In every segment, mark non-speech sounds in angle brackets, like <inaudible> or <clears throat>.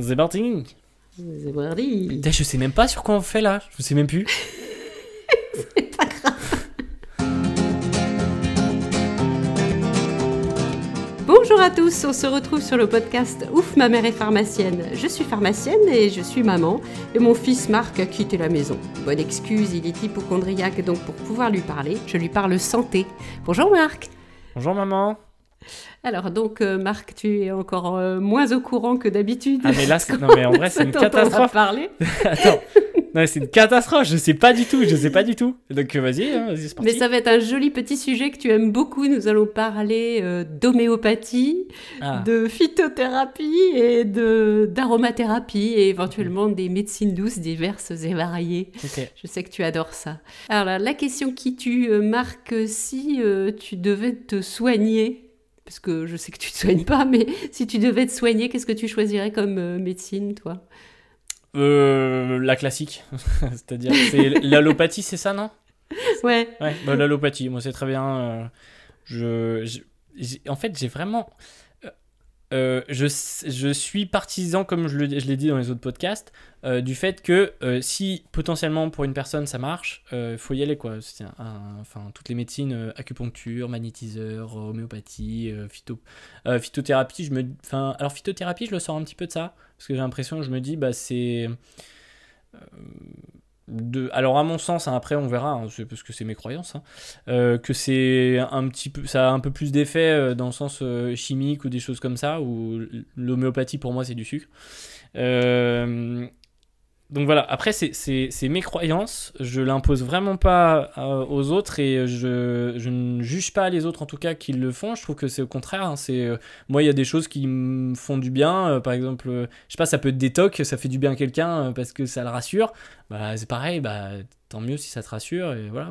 C'est parti. C'est parti. Putain, je sais même pas sur quoi on fait là. Je sais même plus. <laughs> C'est pas grave. Bonjour à tous, on se retrouve sur le podcast Ouf, ma mère est pharmacienne. Je suis pharmacienne et je suis maman, et mon fils Marc a quitté la maison. Bonne excuse, il est hypochondriaque, donc pour pouvoir lui parler, je lui parle santé. Bonjour Marc Bonjour maman. Alors donc euh, Marc, tu es encore euh, moins au courant que d'habitude. Ah mais là, c'est- non mais en vrai, <laughs> c'est une catastrophe. parler. <laughs> Attends. Non, c'est une catastrophe. Je sais pas du tout. Je sais pas du tout. Donc euh, vas-y, hein, vas-y, c'est parti. Mais ça va être un joli petit sujet que tu aimes beaucoup. Nous allons parler euh, d'homéopathie, Ah. de phytothérapie et de d'aromathérapie et éventuellement des médecines douces diverses et variées. Je sais que tu adores ça. Alors la question qui tue, Marc, si tu devais te soigner, parce que je sais que tu te soignes pas, mais si tu devais te soigner, qu'est-ce que tu choisirais comme euh, médecine, toi? Euh, la classique, <laughs> c'est-à-dire c'est l'allopathie, c'est ça, non? Ouais. Ouais. Bah, l'allopathie, moi c'est très bien. euh, je, en fait, j'ai vraiment. Euh, je, suis partisan, comme je l'ai dit dans les autres podcasts, euh, du fait que euh, si potentiellement pour une personne ça marche, il faut y aller quoi. Enfin, toutes les médecines, acupuncture, magnétiseur, homéopathie, phyto, phytothérapie, je me, alors phytothérapie, je le sors un petit peu de ça parce que j'ai l'impression, je me dis, bah c'est alors à mon sens, hein, après on verra, hein, parce que c'est mes croyances, hein, euh, que c'est un petit peu, ça a un peu plus d'effet euh, dans le sens euh, chimique ou des choses comme ça, où l'homéopathie pour moi c'est du sucre. Donc voilà, après c'est- mes croyances, je l'impose vraiment pas euh, aux autres et je, ne juge pas les autres en tout cas qui le font, je trouve que c'est au contraire, hein, euh, moi il y a des choses qui me font du bien, euh, par exemple, je sais pas, ça peut être des tocs, ça fait du bien à quelqu'un parce que ça le rassure, bah c'est pareil, bah tant mieux si ça te rassure et voilà.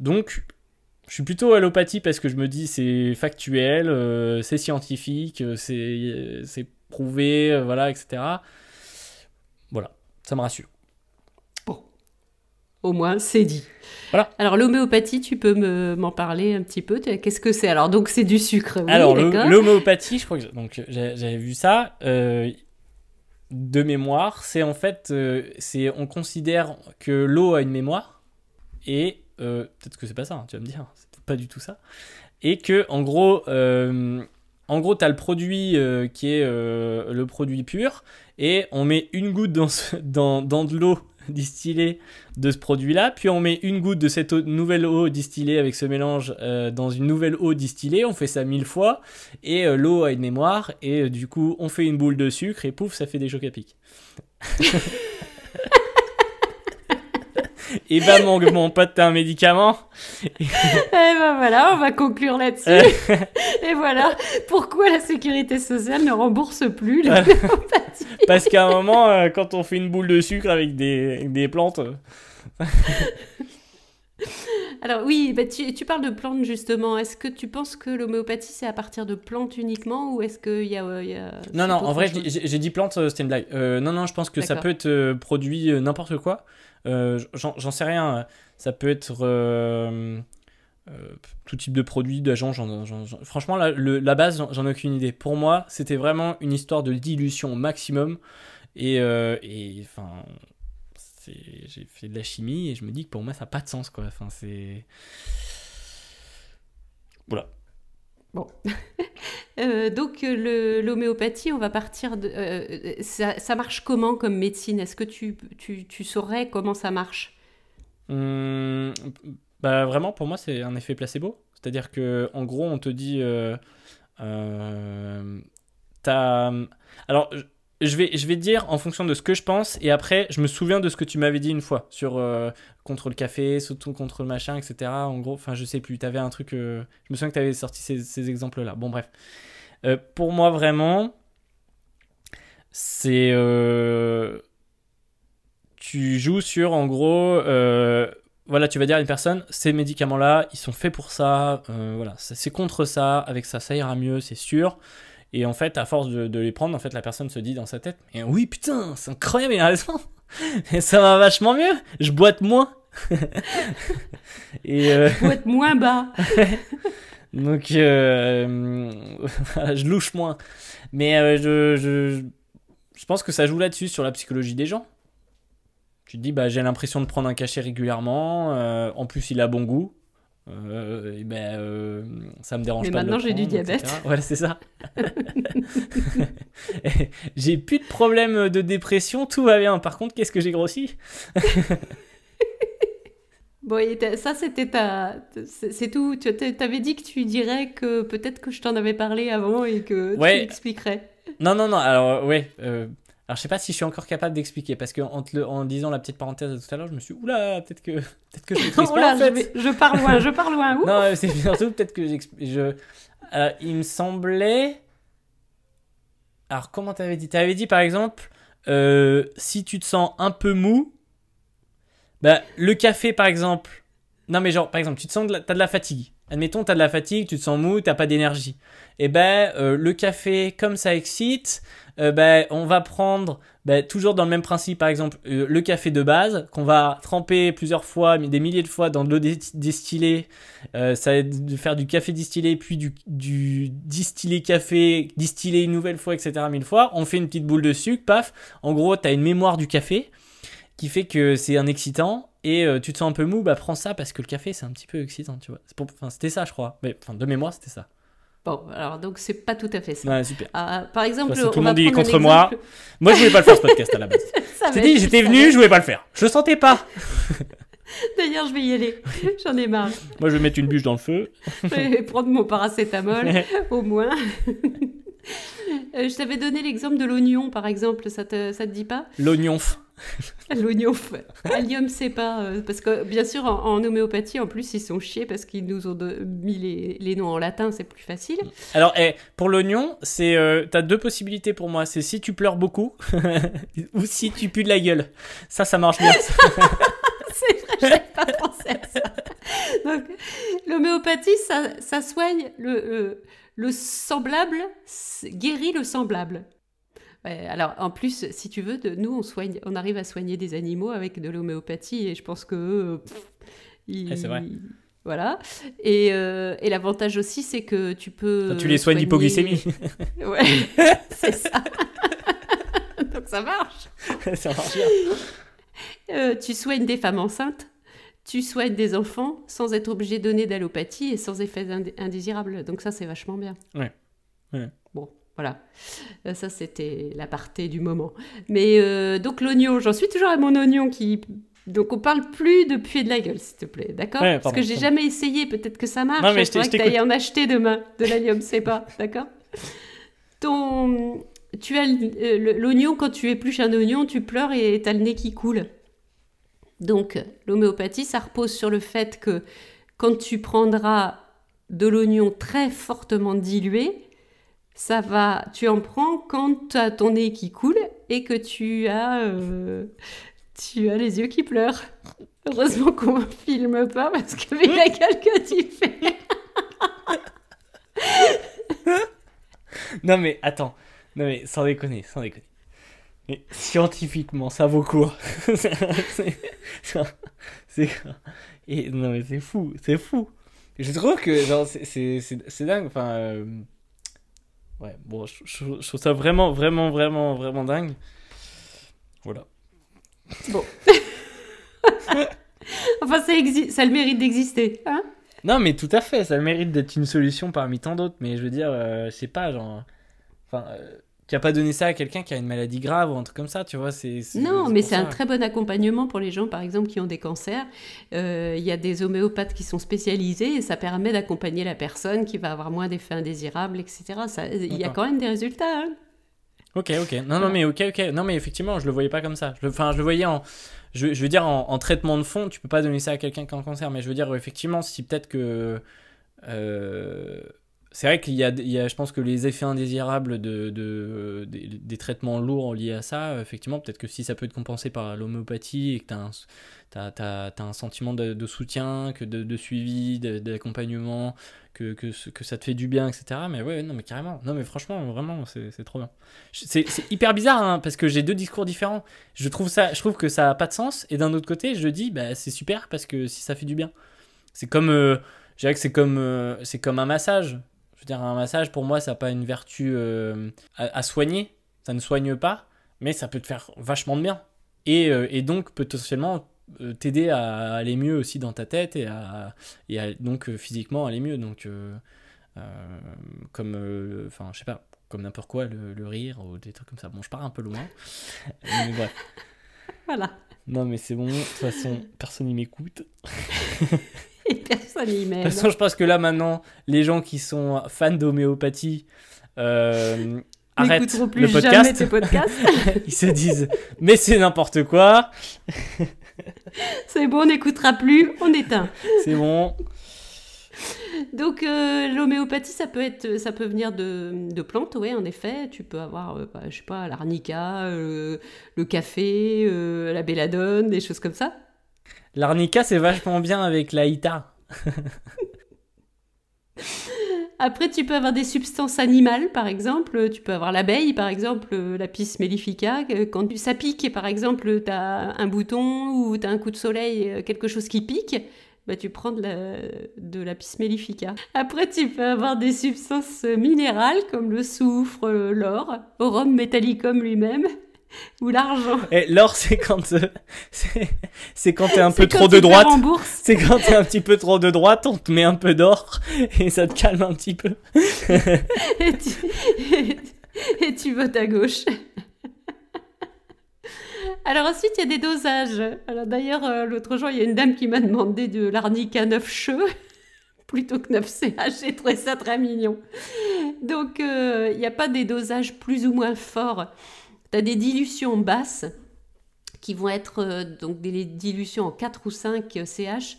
Donc, je suis plutôt allopathie parce que je me dis c'est factuel, c'est scientifique, c'est prouvé, voilà, etc. Voilà, ça me rassure. Au moins, c'est dit. Voilà. Alors, l'homéopathie, tu peux me- m'en parler un petit peu? Qu'est-ce que c'est? Alors, donc, c'est du sucre. Oui, Alors, l'homéopathie, je crois que donc j'avais vu ça euh, de mémoire. C'est en fait, euh, c'est on considère que l'eau a une mémoire et euh, peut-être que c'est pas ça. hein, tu vas me dire, c'est peut-être pas du tout ça. Et que en gros, euh, en gros, t'as le produit euh, qui est euh, le produit pur et on met une goutte dans de l'eau distillée de ce produit-là, puis on met une goutte de cette nouvelle eau distillée avec ce mélange euh, dans une nouvelle eau distillée, on fait ça mille fois, et l'eau a une mémoire, et du coup on fait une boule de sucre, et pouf, ça fait des chocs à pic. <laughs> et bah mon, mon pote, t'as un médicament <laughs> Eh ben voilà, on va conclure là-dessus. <laughs> Et voilà pourquoi la sécurité sociale ne rembourse plus l'homéopathie. <laughs> Parce qu'à un moment, euh, quand on fait une boule de sucre avec des, avec des plantes, euh, Alors, oui, bah, tu, tu parles de plantes justement. Est-ce que tu penses que l'homéopathie, c'est à partir de plantes uniquement ou est-ce qu'il y a. euh, y a Non, non, en vrai, j'ai dit plante, euh, c'était une blague. Euh, non, non, je pense que ça peut être produit n'importe quoi. Euh, J'en sais rien. euh, Ça peut être euh, tout type de produit, d'agent. Franchement, la, le- la base, j'en- ai aucune idée. Pour moi, c'était vraiment une histoire de dilution au maximum. Et, enfin, j'ai fait de la chimie et je me dis que pour moi, ça n'a pas de sens, quoi. Enfin, c'est. Voilà. <laughs> Euh, donc, euh, l'homéopathie, on va partir de. euh, ça, marche comment comme médecine? Est-ce que tu, tu, saurais comment ça marche? Hum, bah vraiment pour moi c'est un effet placebo. C'est-à-dire que en gros on te dit alors je- vais je vais te dire en fonction de ce que je pense et après je me souviens de ce que tu m'avais dit une fois sur euh, contre le café, contre le machin, etc. En gros, enfin je sais plus, t'avais un truc, euh, je me souviens que t'avais sorti ces, exemples-là. Bon bref, Euh, pour moi vraiment c'est tu joues sur en gros voilà tu vas dire à une personne ces médicaments là ils sont faits pour ça voilà c'est contre ça avec ça ça ira mieux c'est sûr et en fait à force de, de les prendre en fait la personne se dit dans sa tête mais oui putain c'est incroyable il a raison <laughs> Et ça va vachement mieux je boite moins <laughs> et euh, Faut être moins bas. <laughs> Donc, euh, je louche moins. Mais euh, je, je, je pense que ça joue là-dessus, sur la psychologie des gens. Tu te dis, bah, j'ai l'impression de prendre un cachet régulièrement. en plus, il a bon goût. Euh, et ben, euh, ça me dérange Mais pas. maintenant, j'ai du etc. diabète. Voilà, c'est ça. <laughs> j'ai plus de problème de dépression, tout va bien. Par contre, qu'est-ce que j'ai grossi? <laughs> Bon, et ça, c'était ta. C'est tout. Tu t'avais dit que tu dirais que peut-être que je t'en avais parlé avant et que Ouais. tu expliquerais. Non, non, non. Alors, ouais. euh, alors, je sais pas si je suis encore capable d'expliquer parce que en, te le- en disant la petite parenthèse de tout à l'heure, je me suis dit, oula, peut-être que, <laughs> peut-être que je maîtrise pas, en je, fait. vais- je pars loin, je pars loin. Non, euh, c'est surtout peut-être que j'explique. Je... Alors, il me semblait. Alors, comment t'avais dit? T'avais dit par exemple, euh, si tu te sens un peu mou, bah, le café par exemple. Non, mais genre, par exemple, tu te sens de la... t'as de la fatigue. Admettons, t'as de la fatigue, tu te sens mou, t'as pas d'énergie. Et ben, euh, le café, comme ça excite, euh, ben, on va prendre ben, toujours dans le même principe, par exemple, euh, le café de base, qu'on va tremper plusieurs fois, des milliers de fois dans de l'eau distillée. Euh, ça va être de faire du café distillé, puis du, distillé café, distillé une nouvelle fois, etc. mille fois. On fait une petite boule de sucre, paf. En gros, tu as une mémoire du café qui fait que c'est un excitant et tu te sens un peu mou, bah prends ça parce que le café c'est un petit peu excitant, tu vois. C'était ça, je crois. Enfin, de mémoire, c'était ça. Bon, alors donc c'est pas tout à fait ça. Ouais, super. Ah, par exemple, façon, tout on le monde un contre moi. Moi, je voulais pas le faire ce podcast à la base. <laughs> J'ai dit, j'étais venu, je voulais pas le faire. Je le sentais pas. <laughs> D'ailleurs, je vais y aller. <laughs> J'en ai marre. Moi, je vais mettre une bûche dans le feu. Je vais prendre mon paracétamol, au moins. Euh, je t'avais donné l'exemple de l'oignon, par exemple. Ça te, ça te dit pas? L'oignon. <laughs> L'oignon. Allium, c'est pas. euh, parce que, bien sûr, en, en homéopathie, en plus, ils sont chiés parce qu'ils nous ont de- mis les, les noms en latin, c'est plus facile. Alors, eh, pour l'oignon, c'est, euh, t'as deux possibilités pour moi. C'est si tu pleures beaucoup <laughs> ou si tu pues de la gueule. Ça, ça marche bien. <laughs> C'est vrai, j'avais pas pensé à ça. Donc, l'homéopathie, ça, ça soigne le, le, le semblable, guérit le semblable. Alors, en plus, si tu veux, de, nous, on, soigne, on arrive à soigner des animaux avec de l'homéopathie et je pense que. pff, ils- Ouais, c'est vrai. Voilà. Et, euh, et l'avantage aussi, c'est que tu peux. Enfin, tu les soignes soigner- d'hypoglycémie. <laughs> Ouais, <laughs> c'est ça. <laughs> Donc ça marche. ça marche bien. Euh, tu soignes des femmes enceintes, tu soignes des enfants sans être obligé de donner d'allopathie et sans effets indé- indésirables. Donc ça, c'est vachement bien. Ouais. Ouais. Voilà. Euh, ça, c'était l'aparté du moment. Mais euh, donc l'oignon, j'en suis toujours à mon oignon qui... Donc on parle plus de puer de la gueule, s'il te plaît, d'accord Ouais, Parce que j'ai jamais essayé, peut-être que ça marche. Non, mais Il je que t'ailles en acheter demain, de l'allium, c'est pas, <laughs> d'accord Ton... Tu as euh, l'oignon, quand tu épluches un oignon, tu pleures et t'as le nez qui coule. Donc, l'homéopathie, ça repose sur le fait que quand tu prendras de l'oignon très fortement dilué, ça va, tu en prends quand tu as ton nez qui coule et que tu as, euh, tu as les yeux qui pleurent. Heureusement qu'on ne filme pas parce que vu la gueule que tu fais. Non, mais attends. Non, mais sans déconner, sans déconner. Mais scientifiquement, ça vaut quoi? <laughs> C'est. c'est- Et non, mais c'est fou, c'est fou. Je trouve que, genre, c'est- c'est c'est- c'est dingue. Enfin. euh, Ouais, bon, je, je- je trouve ça vraiment, vraiment, vraiment, vraiment dingue. Voilà. <laughs> Enfin, ça, ça a le mérite d'exister. Hein? Non, mais tout à fait, ça mérite d'être une solution parmi tant d'autres. Mais je veux dire, euh, je sais pas, genre. Enfin, euh, tu as pas donné ça à quelqu'un qui a une maladie grave ou un truc comme ça, tu vois. c'est non, mais c'est un très bon accompagnement pour les gens, par exemple, qui ont des cancers. Euh, Il y a des homéopathes qui sont spécialisés et ça permet d'accompagner la personne qui va avoir moins d'effets indésirables, etc. Il y a quand même des résultats. hein. Ok, ok. Non, non, mais ok, ok. Non, mais effectivement, je le voyais pas comme ça. Je Enfin, je le voyais en. Je, je veux dire, en, en traitement de fond, tu peux pas donner ça à quelqu'un qui a un cancer. Mais je veux dire, effectivement, si peut-être que. euh, c'est vrai qu'il y y a, je pense que les effets indésirables de, de- des, traitements lourds liés à ça, effectivement, peut-être que si ça peut être compensé par l'homéopathie et que tu as, un sentiment de, soutien, que de, suivi, d'accompagnement, que, que, que ça te fait du bien, etc. Mais ouais, non, mais carrément. Non, mais franchement, vraiment, c'est trop bien. C'est hyper bizarre hein, parce que j'ai deux discours différents. Je trouve, ça, je trouve que ça a pas de sens et d'un autre côté, je dis bah, c'est super parce que si ça fait du bien. C'est comme. euh, que c'est comme, euh, c'est comme un massage. Veux dire, un massage, pour moi, ça n'a pas une vertu euh, à, à soigner. Ça ne soigne pas, mais ça peut te faire vachement de bien. Et, euh, et donc, potentiellement, euh, t'aider à aller mieux aussi dans ta tête et à, et à donc euh, physiquement aller mieux. Donc, comme, enfin, je sais pas, comme n'importe quoi, le, le rire ou des trucs comme ça. Bon, je pars un peu loin. <laughs> mais bref. Voilà. Non, mais c'est bon, de toute façon, personne n'y m'écoute. <laughs> <laughs> Et personne n'y De m'aime. toute façon, je pense que là maintenant, les gens qui sont fans d'homéopathie euh, arrêtent N'écouteront le plus jamais podcast. tes podcasts. <laughs> Ils se disent, mais c'est n'importe quoi, C'est bon, on n'écoutera plus, on éteint. c'est bon. Donc euh, l'homéopathie, ça peut être, ça peut venir de, de plantes, oui, en effet. Tu peux avoir, euh, bah, je sais pas, l'arnica, euh, le café, euh, la belladone, des choses comme ça. L'arnica, c'est vachement bien avec la Ita. Après, tu peux avoir des substances animales, par exemple. Tu peux avoir l'abeille, par exemple, euh, l'apis mellifica. que Quand ça pique, par exemple, tu as un bouton ou tu as un coup de soleil, euh, quelque chose qui pique, bah, tu prends de la- de mellifica. Après, tu peux avoir des substances minérales comme le soufre, euh, l'or, aurum metallicum lui-même, <laughs> ou l'argent. Et l'or, c'est quand euh, c'est quand t'es un peu trop de droite. C'est quand t'es un petit peu trop de droite, on te met un peu d'or et ça te calme un petit peu. <laughs> et tu, et tu votes à gauche. Alors ensuite, il y a des dosages. Alors d'ailleurs, euh, l'autre jour, il y a une dame qui m'a demandé de l'arnica 9 cheveux <laughs> plutôt que 9 CH. J'ai trouvé ça très mignon. Donc, euh, il n'y a pas des dosages plus ou moins forts. Des dilutions basses qui vont être euh, donc des dilutions en 4 ou 5 CH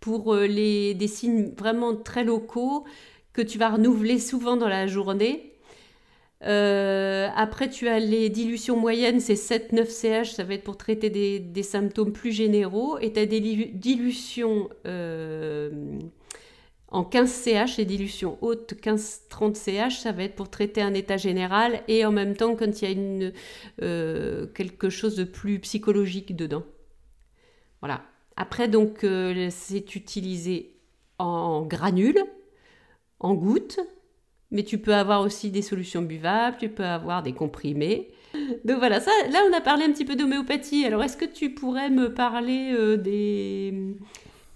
pour euh, les, des signes vraiment très locaux que tu vas renouveler souvent dans la journée. Euh, après, tu as les dilutions moyennes, c'est 7-9 CH, ça va être pour traiter des, des symptômes plus généraux. Et tu as des dilu- dilutions euh, en 15 CH, les dilutions hautes 15-30 CH, ça va être pour traiter un état général et en même temps quand il y a euh, quelque chose de plus psychologique dedans. Voilà. Après, donc, euh, c'est utilisé en granules, en gouttes, mais tu peux avoir aussi des solutions buvables, tu peux avoir des comprimés. Donc voilà, ça, là on a parlé un petit peu d'homéopathie. Alors est-ce que tu pourrais me parler euh, des,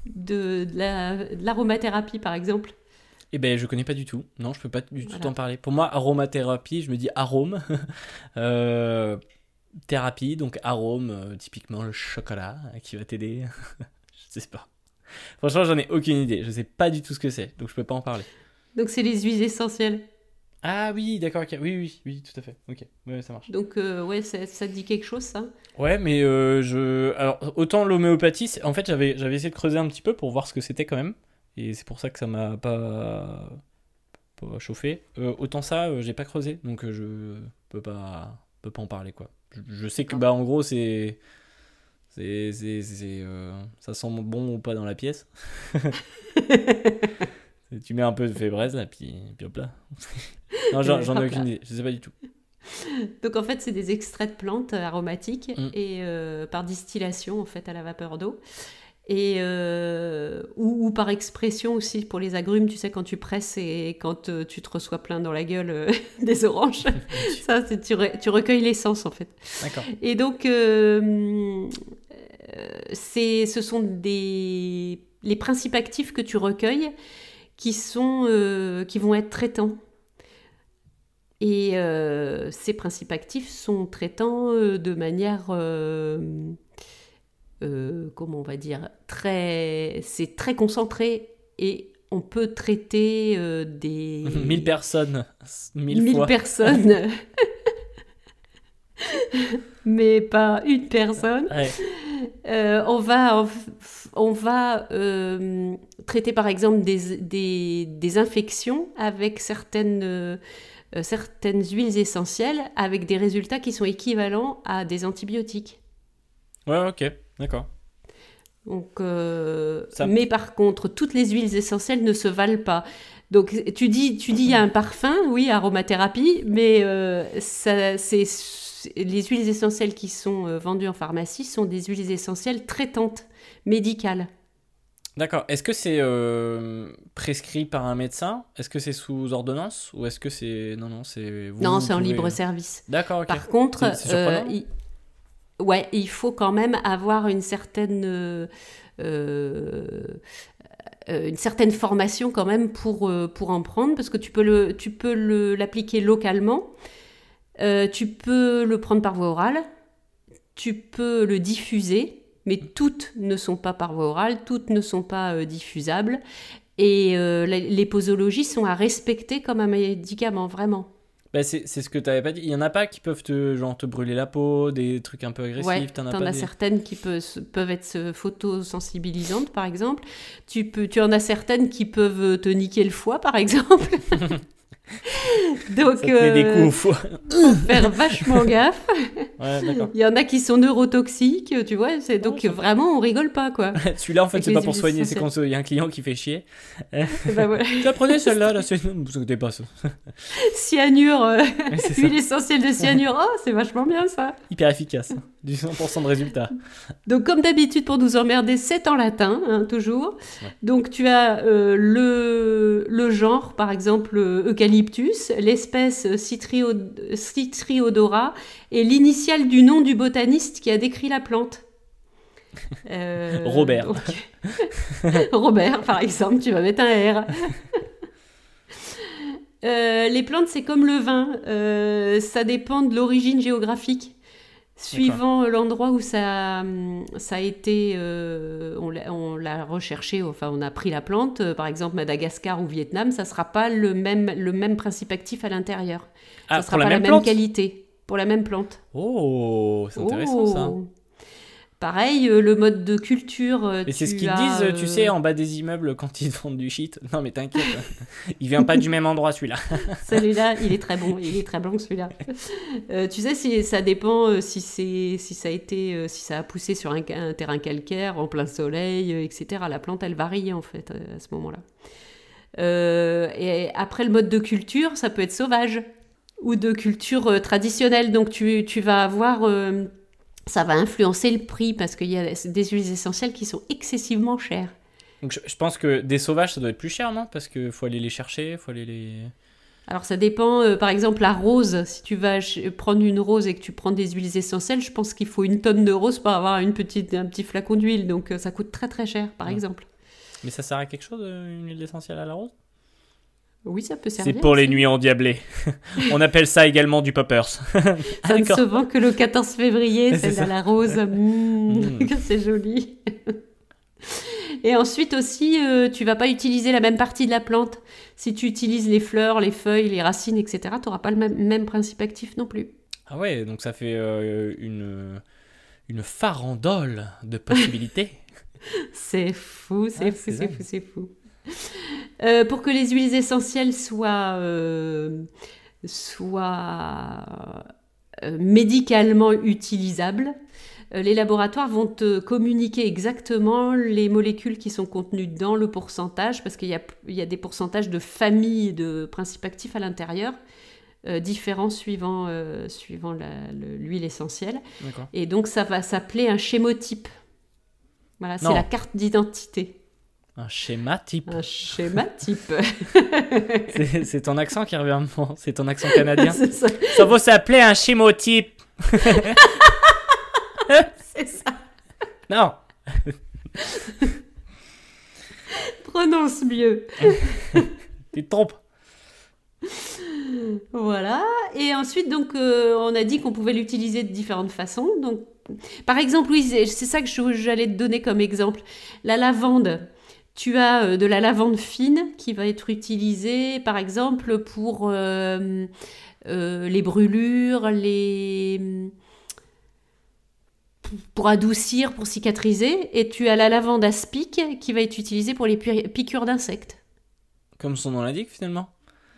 de, de la- de l'aromathérapie par exemple Eh ben, je connais pas du tout. Non, je peux pas du tout Voilà. t'en parler. Pour moi, aromathérapie, je me dis arôme. <laughs> Euh, thérapie, donc arôme, euh, typiquement le chocolat euh, qui va t'aider. <laughs> je sais pas. Franchement, j'en ai aucune idée. Je sais pas du tout ce que c'est, donc je peux pas en parler. Donc c'est les huiles essentielles. Ah oui, d'accord. Oui, oui, oui, tout à fait. Ok, ouais, ça marche. Donc euh, ouais, ça, ça te dit quelque chose ça? Ouais, mais euh, je. Alors, autant l'homéopathie, en fait, j'avais j'avais essayé de creuser un petit peu pour voir ce que c'était quand même. Et c'est pour ça que ça m'a pas, pas chauffé. Euh, autant ça, euh, j'ai pas creusé, donc euh, je peux pas, peux pas en parler, quoi. Je, je sais que, bah, en gros, c'est. C'est. c'est- c'est, euh, ça sent bon ou pas dans la pièce. <laughs> <laughs> tu mets un peu de fébraise, là, puis, puis hop là. non, j'en ai aucune idée, je sais pas du tout. Donc en fait, c'est des extraits de plantes aromatiques Mm. et euh, par distillation en fait à la vapeur d'eau. Et euh, ou, ou par expression aussi pour les agrumes, tu sais quand tu presses et quand euh, tu te reçois plein dans la gueule euh, <laughs> des oranges, <laughs> ça c'est tu, re- tu recueilles l'essence en fait. D'accord. Et donc euh, euh, c'est ce sont des les principes actifs que tu recueilles qui sont euh, qui vont être traitants. Et euh, ces principes actifs sont traitants euh, de manière, comment on va dire, très, c'est très concentré et on peut traiter des <laughs> 1000 personnes, 1000 1000 fois. personnes, <laughs> mais pas une personne. Ouais. Euh, on va, on va euh, traiter par exemple des, des, des infections avec certaines, euh, certaines huiles essentielles avec des résultats qui sont équivalents à des antibiotiques. Ouais, ok, d'accord. Donc, Ça- Mais par contre, toutes les huiles essentielles ne se valent pas. Donc tu dis, tu dis il y a un parfum, oui, aromathérapie, mais ça, c'est les huiles essentielles qui sont euh, vendues en pharmacie sont des huiles essentielles traitantes, médicales. D'accord. Est-ce que c'est euh, prescrit par un médecin? Est-ce que c'est sous ordonnance? Ou est-ce que c'est. Non, non, c'est. non, c'est en libre service. D'accord, ok. Par contre, C'est- euh, il... Ouais, il faut quand même avoir une certaine, euh, euh, euh, une certaine formation quand même pour, euh, pour en prendre, parce que tu peux le, tu peux le- l'appliquer localement, Euh, tu peux le prendre par voie orale, tu peux le diffuser, mais toutes ne sont pas par voie orale, toutes ne sont pas euh, diffusables, et euh, les, posologies sont à respecter comme un médicament, vraiment. Bah, c'est c'est ce que tu n'avais pas dit. Il y en a pas qui peuvent te, genre, te brûler la peau, des trucs un peu agressifs. Ouais, t'en t'en as as, pas des- certaines qui peuvent, peuvent être photosensibilisantes, par exemple. Tu, peux, tu en as certaines qui peuvent te niquer le foie, par exemple. <laughs> <laughs> Donc, des euh, coups au foie. faut faire vachement gaffe. <laughs> Ouais. Il y en a qui sont neurotoxiques, tu vois. C'est donc vraiment, on rigole pas, quoi. <laughs> Celui-là, en fait, c'est pas pour soigner, c'est quand il y a un client qui fait chier. Voilà. Tu la prenez celle-là, là, c'est. Vous inquiétez pas, ça. Cyanure, euh, huile essentielle de cyanure. Oh, c'est vachement bien ça. Hyper efficace. Du 100% de résultat. Donc, comme d'habitude, pour nous emmerder, c'est en latin, hein, toujours. Ouais. Donc, tu as euh, le, le genre, par exemple, euh, Eucalyptus, l'espèce Citrio- Citriodora et l'initiale du nom du botaniste qui a décrit la plante. <laughs> Euh, Robert. <laughs> Robert, par exemple, tu vas mettre un R. <laughs> Euh, les plantes, c'est comme le vin, euh, ça dépend de l'origine géographique. Suivant l'endroit où ça, hum, ça a été, euh, on l'a- recherché, enfin on a pris la plante, euh, par exemple Madagascar ou Vietnam, ça sera pas le même, le même principe actif à l'intérieur. Ah, ça sera pour la pas même la même qualité pour la même plante. Oh, c'est intéressant ça. Pareil, euh, le mode de culture. euh, Et c'est ce qu'ils as, disent, tu euh, sais, en bas des immeubles quand ils vendent du shit. Non, mais t'inquiète, <laughs> il vient pas du même endroit celui-là. <laughs> Celui-là, il est très bon, il est très bon celui-là. Euh, tu sais, si, ça dépend euh, si, c'est, si ça a été, euh, si ça a poussé sur un, terrain calcaire, en plein soleil, euh, etc. La plante, elle varie en fait euh, à ce moment-là. Euh, et après le mode de culture, ça peut être sauvage ou de culture euh, traditionnelle. Donc tu, tu vas avoir, euh, ça va influencer le prix parce qu'il y a des huiles essentielles qui sont excessivement chères. Donc je, je pense que des sauvages, ça doit être plus cher, non? Parce qu'il faut aller les chercher, faut aller les. Alors ça dépend, euh, par exemple la rose, si tu vas prendre une rose et que tu prends des huiles essentielles, je pense qu'il faut une tonne de rose pour avoir une petite, un petit flacon d'huile, donc euh, ça coûte très très cher par Ouais. exemple. Mais ça sert à quelque chose, euh, une huile essentielle à la rose? Oui, ça peut C'est servir. pour les nuits endiablées. <laughs> On appelle ça également du poppers. <laughs> Ça ne se vend que le 14 février, <laughs> C'est celle à la rose. Mmh, Mm. que c'est joli. Et ensuite aussi, euh, tu vas pas utiliser la même partie de la plante. Si tu utilises les fleurs, les feuilles, les racines, etc., tu n'auras pas le même, même principe actif non plus. Ah ouais, donc ça fait euh, une, une farandole de possibilités. C'est fou, c'est Ah, fou, c'est c'est fou, c'est fou. Euh, pour que les huiles essentielles soient, euh, soient euh, médicalement utilisables, les laboratoires vont te communiquer exactement les molécules qui sont contenues dans le pourcentage, parce qu'il y y a des pourcentages de familles de principes actifs à l'intérieur, euh, différents suivant, euh, suivant l'huile essentielle. Et donc ça va s'appeler un schémotype. Voilà, c'est la carte d'identité. Un schéma type. Un schéma type. <laughs> C'est ton accent qui revient. C'est ton accent canadien. <laughs> ça. ça va s'appeler un schémotype. <laughs> c'est ça. Non. Prononce mieux. Tu te trompes. Voilà. Et ensuite, donc, euh, on a dit qu'on pouvait l'utiliser de différentes façons. Donc, par exemple, oui, c'est ça que j'allais te donner comme exemple. La lavande. Tu as euh, de la lavande fine qui va être utilisée, par exemple, pour euh, euh, les brûlures, les pour adoucir, pour cicatriser. Et tu as la lavande aspic qui va être utilisée pour les pi- piqûres d'insectes. Comme son nom l'indique finalement?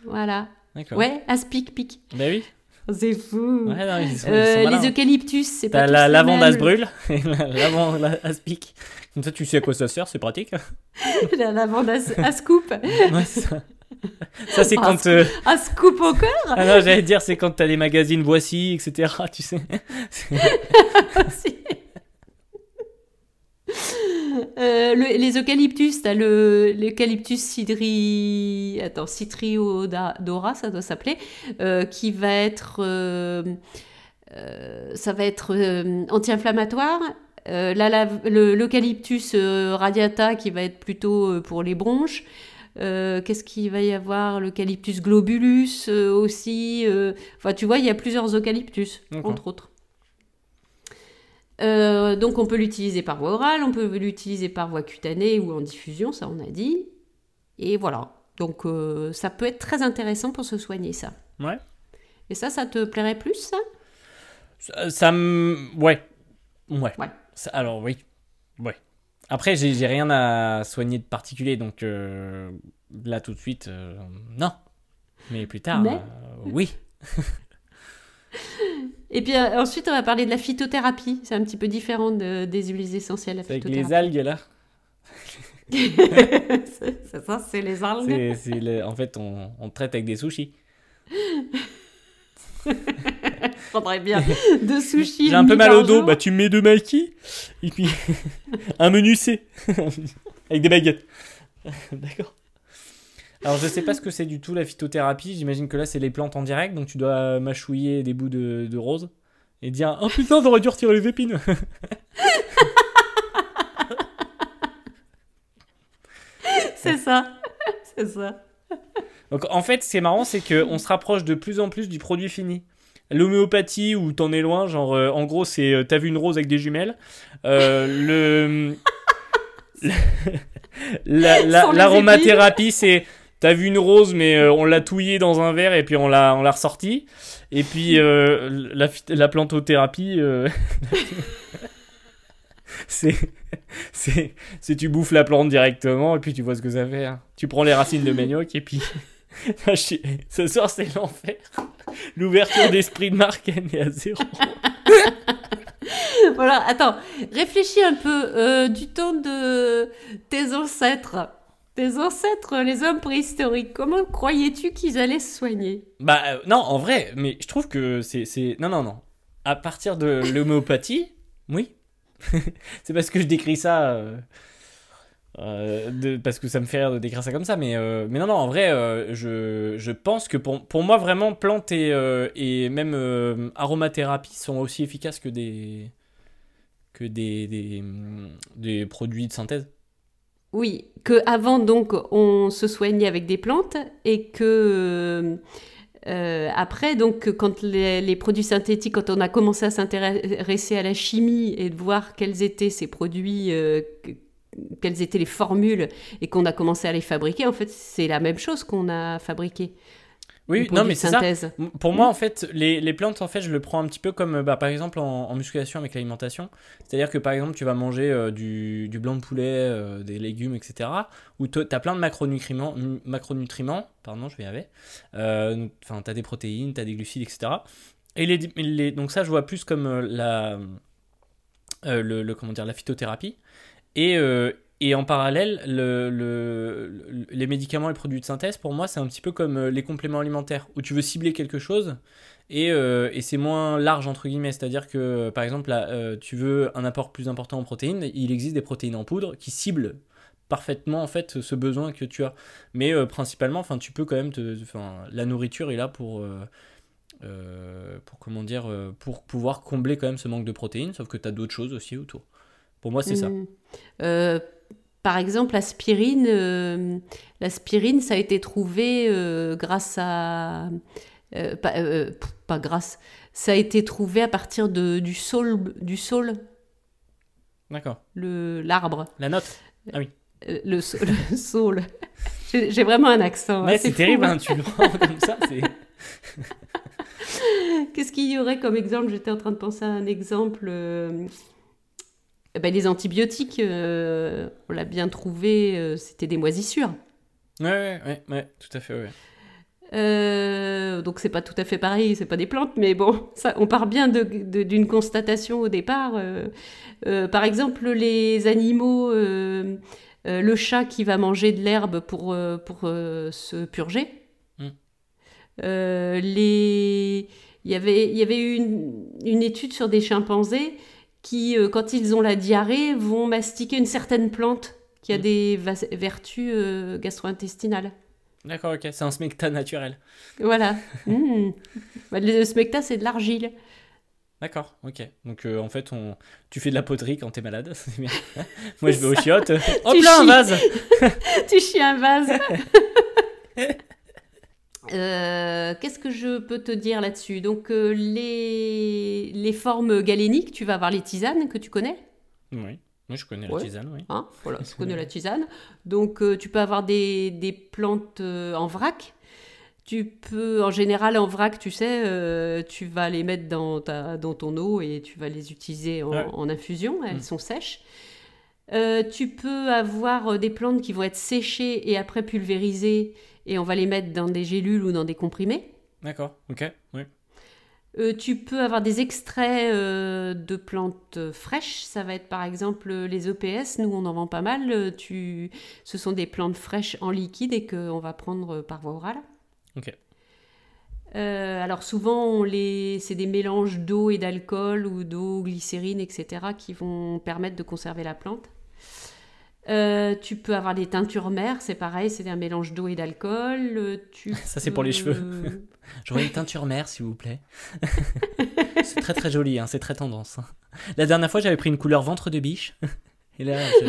Voilà. Ouais, aspic, pique. Bah oui. C'est fou. Ouais, non, ils sont, ils Euh, sont les eucalyptus, c'est pas la lavande mêmes. asbrûle <laughs> et la lavande la- aspic. Comme ça, tu sais à quoi ça sert, c'est pratique. <laughs> La lavande à, à scoop. Ouais, c'est ça. Ça, c'est quand. euh, À scoop encore Ah non, j'allais dire, c'est quand t'as les magazines Voici, etc. Tu sais. <laughs> <laughs> Euh, le- les eucalyptus, t'as le l'eucalyptus cidri, attends, citriodora, ça doit s'appeler, euh, qui va être, euh, ça va être anti-inflammatoire. Euh, la- la- le- l'eucalyptus euh, radiata qui va être plutôt euh, pour les bronches. Qu'est-ce qu'il va y avoir? L'eucalyptus globulus aussi. Enfin, tu vois, il y a plusieurs eucalyptus, D'accord. entre autres. Euh, donc on peut l'utiliser par voie orale, on peut l'utiliser par voie cutanée ou en diffusion, ça on a dit. Et voilà. Donc euh, ça peut être très intéressant pour se soigner ça. Ouais. Et ça, ça te plairait plus ça? Ça, ça me. Ouais. Ouais. Ouais. Ça- alors, oui. Ouais. Après, j'ai rien à soigner de particulier, donc euh, là tout de suite, non. Mais plus tard, Mais- oui. <laughs> Et puis euh, ensuite on va parler de la phytothérapie. C'est un petit peu différent de- des huiles essentielles. C'est avec les algues là. <laughs> c'est ça, c'est les algues. Le- En fait, on, on traite avec des sushis. <laughs> Faudrait bien <laughs> deux sushis. J'ai un peu mal au dos, jour. bah tu me mets deux maquis et puis un menu C avec des baguettes. D'accord. Alors je sais pas ce que c'est du tout la phytothérapie, j'imagine que là c'est les plantes en direct, donc tu dois mâchouiller des bouts de, de rose et dire Oh putain, j'aurais dû retirer les épines <laughs> C'est ça. C'est ça. Donc en fait, ce qui est marrant, c'est qu'on se rapproche de plus en plus du produit fini. L'homéopathie, où t'en es loin, genre euh, en gros, c'est euh, t'as vu une rose avec des jumelles. Euh, le. <laughs> la- la- L'aromathérapie, c'est t'as vu une rose, mais euh, on l'a touillée dans un verre et puis on l'a on l'a ressortie. Et puis euh, la, la plantothérapie, euh, <laughs> c'est. C'est c'est tu bouffes la plante directement et puis tu vois ce que ça fait. hein. Tu prends les racines de manioc et puis. <laughs> Ce soir, c'est l'enfer. L'ouverture d'esprit de Marc, est à zéro. <laughs> Voilà, attends, réfléchis un peu du temps de tes ancêtres. Tes ancêtres, les hommes préhistoriques, comment croyais-tu qu'ils allaient se soigner? Bah, euh, non, en vrai, mais je trouve que c'est. c'est- Non, non, non. À partir de <laughs> l'homéopathie, oui. <laughs> c'est parce que je décris ça. euh, euh, de- parce que ça me fait rire de décrire ça comme ça, mais, mais non, non, en vrai, je, je pense que pour, pour moi, vraiment, plantes et, et même aromathérapie sont aussi efficaces que des, que des, des, des produits de synthèse. Oui, que avant donc on se soignait avec des plantes et que euh, après donc quand les, produits synthétiques, quand on a commencé à s'intéresser à la chimie et de voir quels étaient ces produits, euh, que- quelles étaient les formules et qu'on a commencé à les fabriquer, en fait c'est la même chose qu'on a fabriqué. Oui, non, mais c'est ça. Pour moi, en fait, les, les plantes, en fait, je le prends un petit peu comme, euh, bah, par exemple, en, en musculation avec l'alimentation. C'est-à-dire que, par exemple, tu vas manger euh, du, du blanc de poulet, euh, des légumes, etc. Où tu as plein de macronutriments, macronutriments, pardon, je vais y arriver. Euh, Enfin, tu as des protéines, tu as des glucides, etc. Et les, les- donc ça, je vois plus comme euh, la, euh, le, le- comment dire, la phytothérapie. Et, euh, et en parallèle, le, le- le- les médicaments et produits de synthèse, pour moi, c'est un petit peu comme euh, les compléments alimentaires, où tu veux cibler quelque chose et, euh, c'est moins large, entre guillemets. C'est-à-dire que, euh, par exemple, tu veux un apport plus important en protéines, il existe des protéines en poudre qui ciblent parfaitement en fait ce besoin que tu as mais principalement enfin tu peux quand même te la nourriture est là pour pour comment dire pour pouvoir combler quand même ce manque de protéines sauf que tu as d'autres choses aussi autour pour moi c'est ça Mm. Euh, par exemple, l'aspirine, euh, l'aspirine, ça a été trouvé euh, grâce à, euh, pas, grâce, ça a été trouvé à partir de, du saule, du saule, d'accord le l'arbre, la note Euh, le, sa- <laughs> le saule. J'ai vraiment un accent. Ouais, hein, c'est fou, terrible, hein. hein, tu le <laughs> comme ça. c'est- Qu'est-ce qu'il y aurait comme exemple? J'étais en train de penser à un exemple. Eh ben, les antibiotiques, euh, on l'a bien trouvé, euh, c'était des moisissures. Ouais, ouais, ouais, ouais, tout à fait, ouais. Euh, donc c'est pas tout à fait pareil, c'est pas des plantes, mais bon, ça, on part bien d'une constatation au départ. euh. Par exemple, les animaux, le chat qui va manger de l'herbe pour, pour se purger. Mm. Les... Il y avait, il y avait une, une étude sur des chimpanzés qui, euh, quand ils ont la diarrhée, vont mastiquer une certaine plante qui a Mm. des vertus euh, gastro-intestinales. D'accord, ok. C'est un smecta naturel. Voilà. <laughs> Mm. Bah, Le smecta, c'est de l'argile. D'accord, ok. Donc euh, en fait, on... tu fais de la poterie quand t'es malade, <laughs> bien. <laughs> Moi je vais aux chiottes. Hop là, un vase tu chies un vase. Euh, Qu'est-ce que je peux te dire là-dessus? Donc, euh, les, les formes galéniques, tu vas avoir les tisanes que tu connais? Oui, moi je connais Ouais. la tisane, oui. Hein voilà, tu connais la <laughs> tisane. Donc, euh, tu peux avoir des, des plantes en vrac. Tu peux, en général, en vrac, tu sais, tu vas les mettre dans, ta, dans ton eau et tu vas les utiliser en, Ouais. en infusion. Elles Mm. sont sèches. Tu peux avoir des plantes qui vont être séchées et après pulvérisées et on va les mettre dans des gélules ou dans des comprimés. D'accord, ok, oui. Euh, tu peux avoir des extraits euh, de plantes euh, fraîches. Ça va être par exemple les EPS. Nous, on en vend pas mal. Euh, Tu... Ce sont des plantes fraîches en liquide et qu'on va prendre par voie orale. Ok. Alors souvent, on les... c'est des mélanges d'eau et d'alcool ou d'eau, glycérine, etc. qui vont permettre de conserver la plante. Euh, tu peux avoir des teintures mères, c'est pareil, c'est un mélange d'eau et d'alcool. Euh, tu <laughs> Ça, c'est pour les cheveux. <laughs> J'aurais une teinture mère, s'il vous plaît. <laughs> c'est très très joli, hein, c'est très tendance. hein. La dernière fois, j'avais pris une couleur ventre de biche. Et là, je,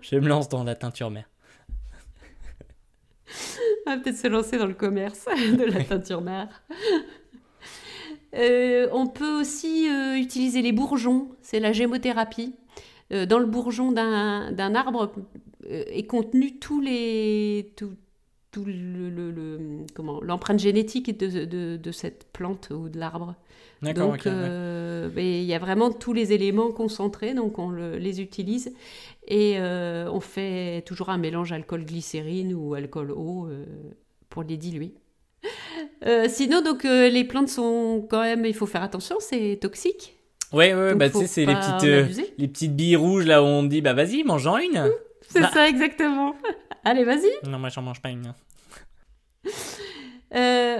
je me lance dans la teinture mère. On va peut-être se lancer dans le commerce de la teinture mère. Euh, on peut aussi euh, utiliser les bourgeons, c'est la gémothérapie. Euh, dans le bourgeon d'un arbre euh, est contenu tous les, tout, tout le, le- le- comment l'empreinte génétique de, de, de cette plante ou de l'arbre. Donc ok. ouais. euh, mais il y a vraiment tous les éléments concentrés, donc on le- les utilise et euh, on fait toujours un mélange alcool-glycérine ou alcool-eau euh, pour les diluer. Sinon, donc les plantes sont quand même, il faut faire attention, c'est toxique. Ouais, ouais, donc bah tu faut sais, c'est les petites, euh, les petites billes rouges là où on dit, bah vas-y, mange-en une. C'est bah. ça exactement. <laughs> Allez, vas-y. Non, moi j'en mange pas une. Euh,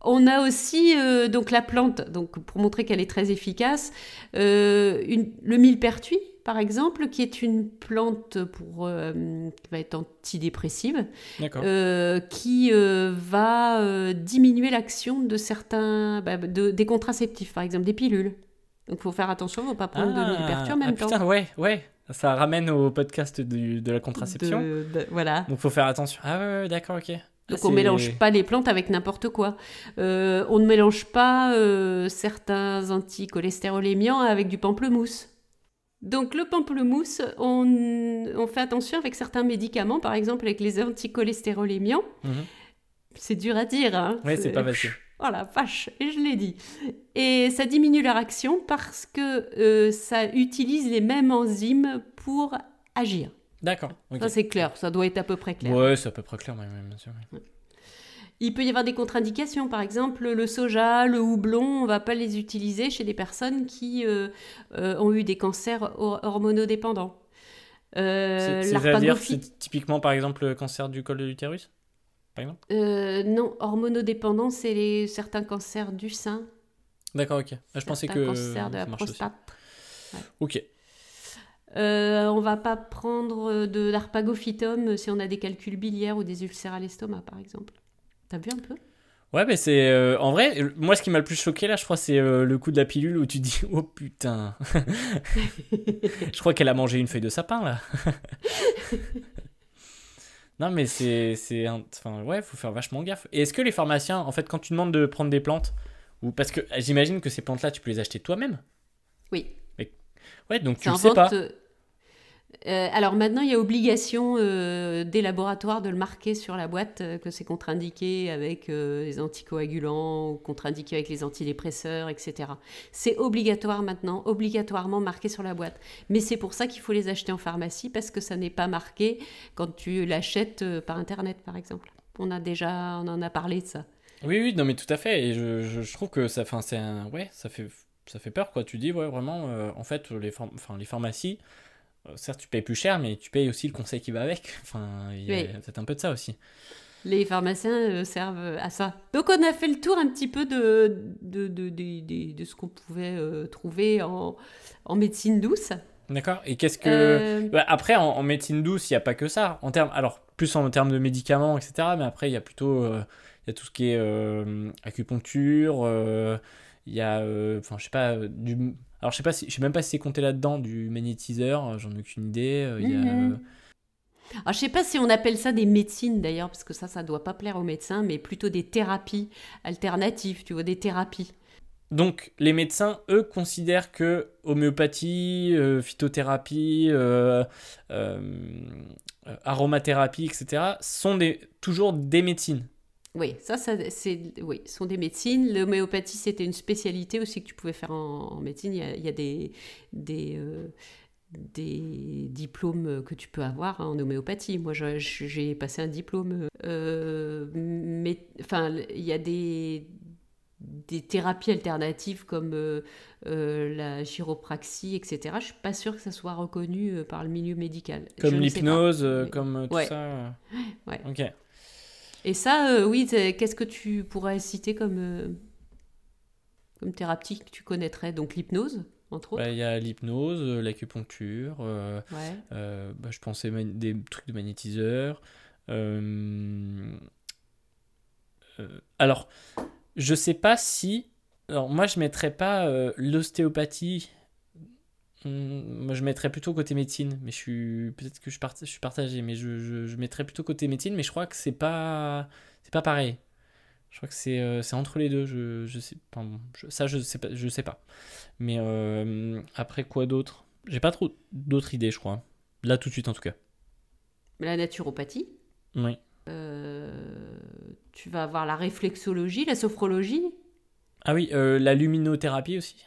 on a aussi euh, donc la plante, donc pour montrer qu'elle est très efficace, euh, une- le millepertuis par exemple, qui est une plante pour euh, qui va être antidépressive, euh, qui euh, va euh, diminuer l'action de certains, bah, de- des contraceptifs, par exemple des pilules. Donc il faut faire attention, il ne faut pas prendre de millepertuis en ah, même putain, temps. ouais, ouais. Ça ramène au podcast du- de la contraception. De- de- voilà. Donc faut faire attention. Ah ouais, ouais, d'accord, ok. Donc Ah, on c'est- mélange pas les plantes avec n'importe quoi. Euh, on ne mélange pas euh, certains anticholestérolémiants avec du pamplemousse. Donc le pamplemousse, on, on fait attention avec certains médicaments, par exemple avec les anticholestérolémiants. Mhm. C'est dur à dire. Hein Ouais, c'est pas facile. Oh la vache, et je l'ai dit. Et ça diminue leur action parce que euh, ça utilise les mêmes enzymes pour agir. D'accord. Ça c'est clair, ça doit être à peu près clair. Ouais, c'est à peu près clair, bien sûr. Il peut y avoir des contre-indications, par exemple le soja, le houblon, on ne va pas les utiliser chez des personnes qui euh, euh, ont eu des cancers hor- hormonodépendants. Euh, C'est- L'arpagophyte- c'est typiquement par exemple le cancer du col de l'utérus? Par exemple Euh, non, hormonodépendant, c'est les- certains cancers du sein, D'accord, ok. Ah, je pensais que. cancers de la prostate. Ok. Euh, on va pas prendre de l'arpagophytum si on a des calculs biliaires ou des ulcères à l'estomac, par exemple. T'as vu un peu? Ouais, mais c'est. euh, en vrai, moi ce qui m'a le plus choqué là, je crois, c'est euh, le coup de la pilule où tu dis <laughs> Oh putain <laughs> Je crois qu'elle a mangé une feuille de sapin là <laughs> Non, mais c'est. Enfin, ouais, faut faire vachement gaffe. Et est-ce que les pharmaciens, en fait, quand tu demandes de prendre des plantes, ou parce que j'imagine que ces plantes-là, tu peux les acheter toi-même? Oui. Ouais, donc tu en sais pas. vente, euh, alors maintenant, il y a obligation euh, des laboratoires de le marquer sur la boîte euh, que c'est contre-indiqué avec les anticoagulants ou contre-indiqué avec les antidépresseurs, etc. C'est obligatoire maintenant, obligatoirement marqué sur la boîte. Mais c'est pour ça qu'il faut les acheter en pharmacie parce que ça n'est pas marqué quand tu l'achètes par Internet, par exemple. On a déjà, on en a parlé de ça. Oui, oui, non, mais tout à fait. Et je, trouve que ça, ouais, ça fait, ça fait peur, quoi. Tu dis, ouais, vraiment, en fait, les, les pharmacies, certes, tu payes plus cher, mais tu payes aussi le conseil qui va avec. <laughs> Enfin, il y a Oui. peut-être un peu de ça aussi. Les pharmaciens euh, servent à ça. Donc on a fait le tour un petit peu de, de, de, de, ce qu'on pouvait euh, trouver en, en médecine douce. D'accord. Et qu'est-ce que. Euh, Bah, après, en, en médecine douce, il n'y a pas que ça. En termes, alors, plus en termes de médicaments, etc. Mais après, il y a plutôt. euh, il y a tout ce qui est euh, acupuncture. euh, Il y a. euh, Enfin, je sais pas. euh, Du... Alors, je sais pas si, je sais même pas si c'est compté là-dedans, du magnétiseur. euh, J'en ai aucune idée. euh, Il y a. Mhm. euh, je sais pas si on appelle ça des médecines d'ailleurs, parce que ça, ça doit pas plaire aux médecins, mais plutôt des thérapies alternatives, tu vois, des thérapies. Donc, les médecins, eux, considèrent que homéopathie, euh, phytothérapie, euh, euh, euh, aromathérapie, etc., sont des, toujours des médecines. Oui, ça, ça c'est, oui, sont des médecines. L'homéopathie, c'était une spécialité aussi que tu pouvais faire en, en médecine. Il y a, il y a des, des, euh, des diplômes que tu peux avoir hein, en homéopathie. Moi, j'ai passé un diplôme. euh, mais, enfin, il y a des, des thérapies alternatives comme euh, euh, la chiropraxie, etc. Je suis pas sûre que ça soit reconnu euh, par le milieu médical. Comme l'hypnose, comme tout Ouais. ça. Ouais. Ok. Et ça, euh, oui, qu'est-ce que tu pourrais citer comme, euh, comme thérapie que tu connaîtrais? Donc l'hypnose, entre autres. Bah, Il y a l'hypnose, euh, l'acupuncture, euh, Ouais. euh, bah, je pensais des trucs de magnétiseur. euh, alors, je sais pas si. Alors, moi, je mettrais pas l'ostéopathie. Moi, je mettrais plutôt côté médecine, mais je suis peut-être que je, part- je suis partagé, mais je, je, je mettrais plutôt côté médecine, mais je crois que c'est pas c'est pas pareil. Je crois que c'est euh, entre les deux. Je, je sais, enfin, bon, ça, je sais pas, je sais pas. Mais euh, après quoi d'autre? J'ai pas trop d'autres idées, je crois. Là tout de suite en tout cas. La naturopathie? Oui. Euh, tu vas avoir la réflexologie, la sophrologie? Ah oui, euh, la luminothérapie aussi.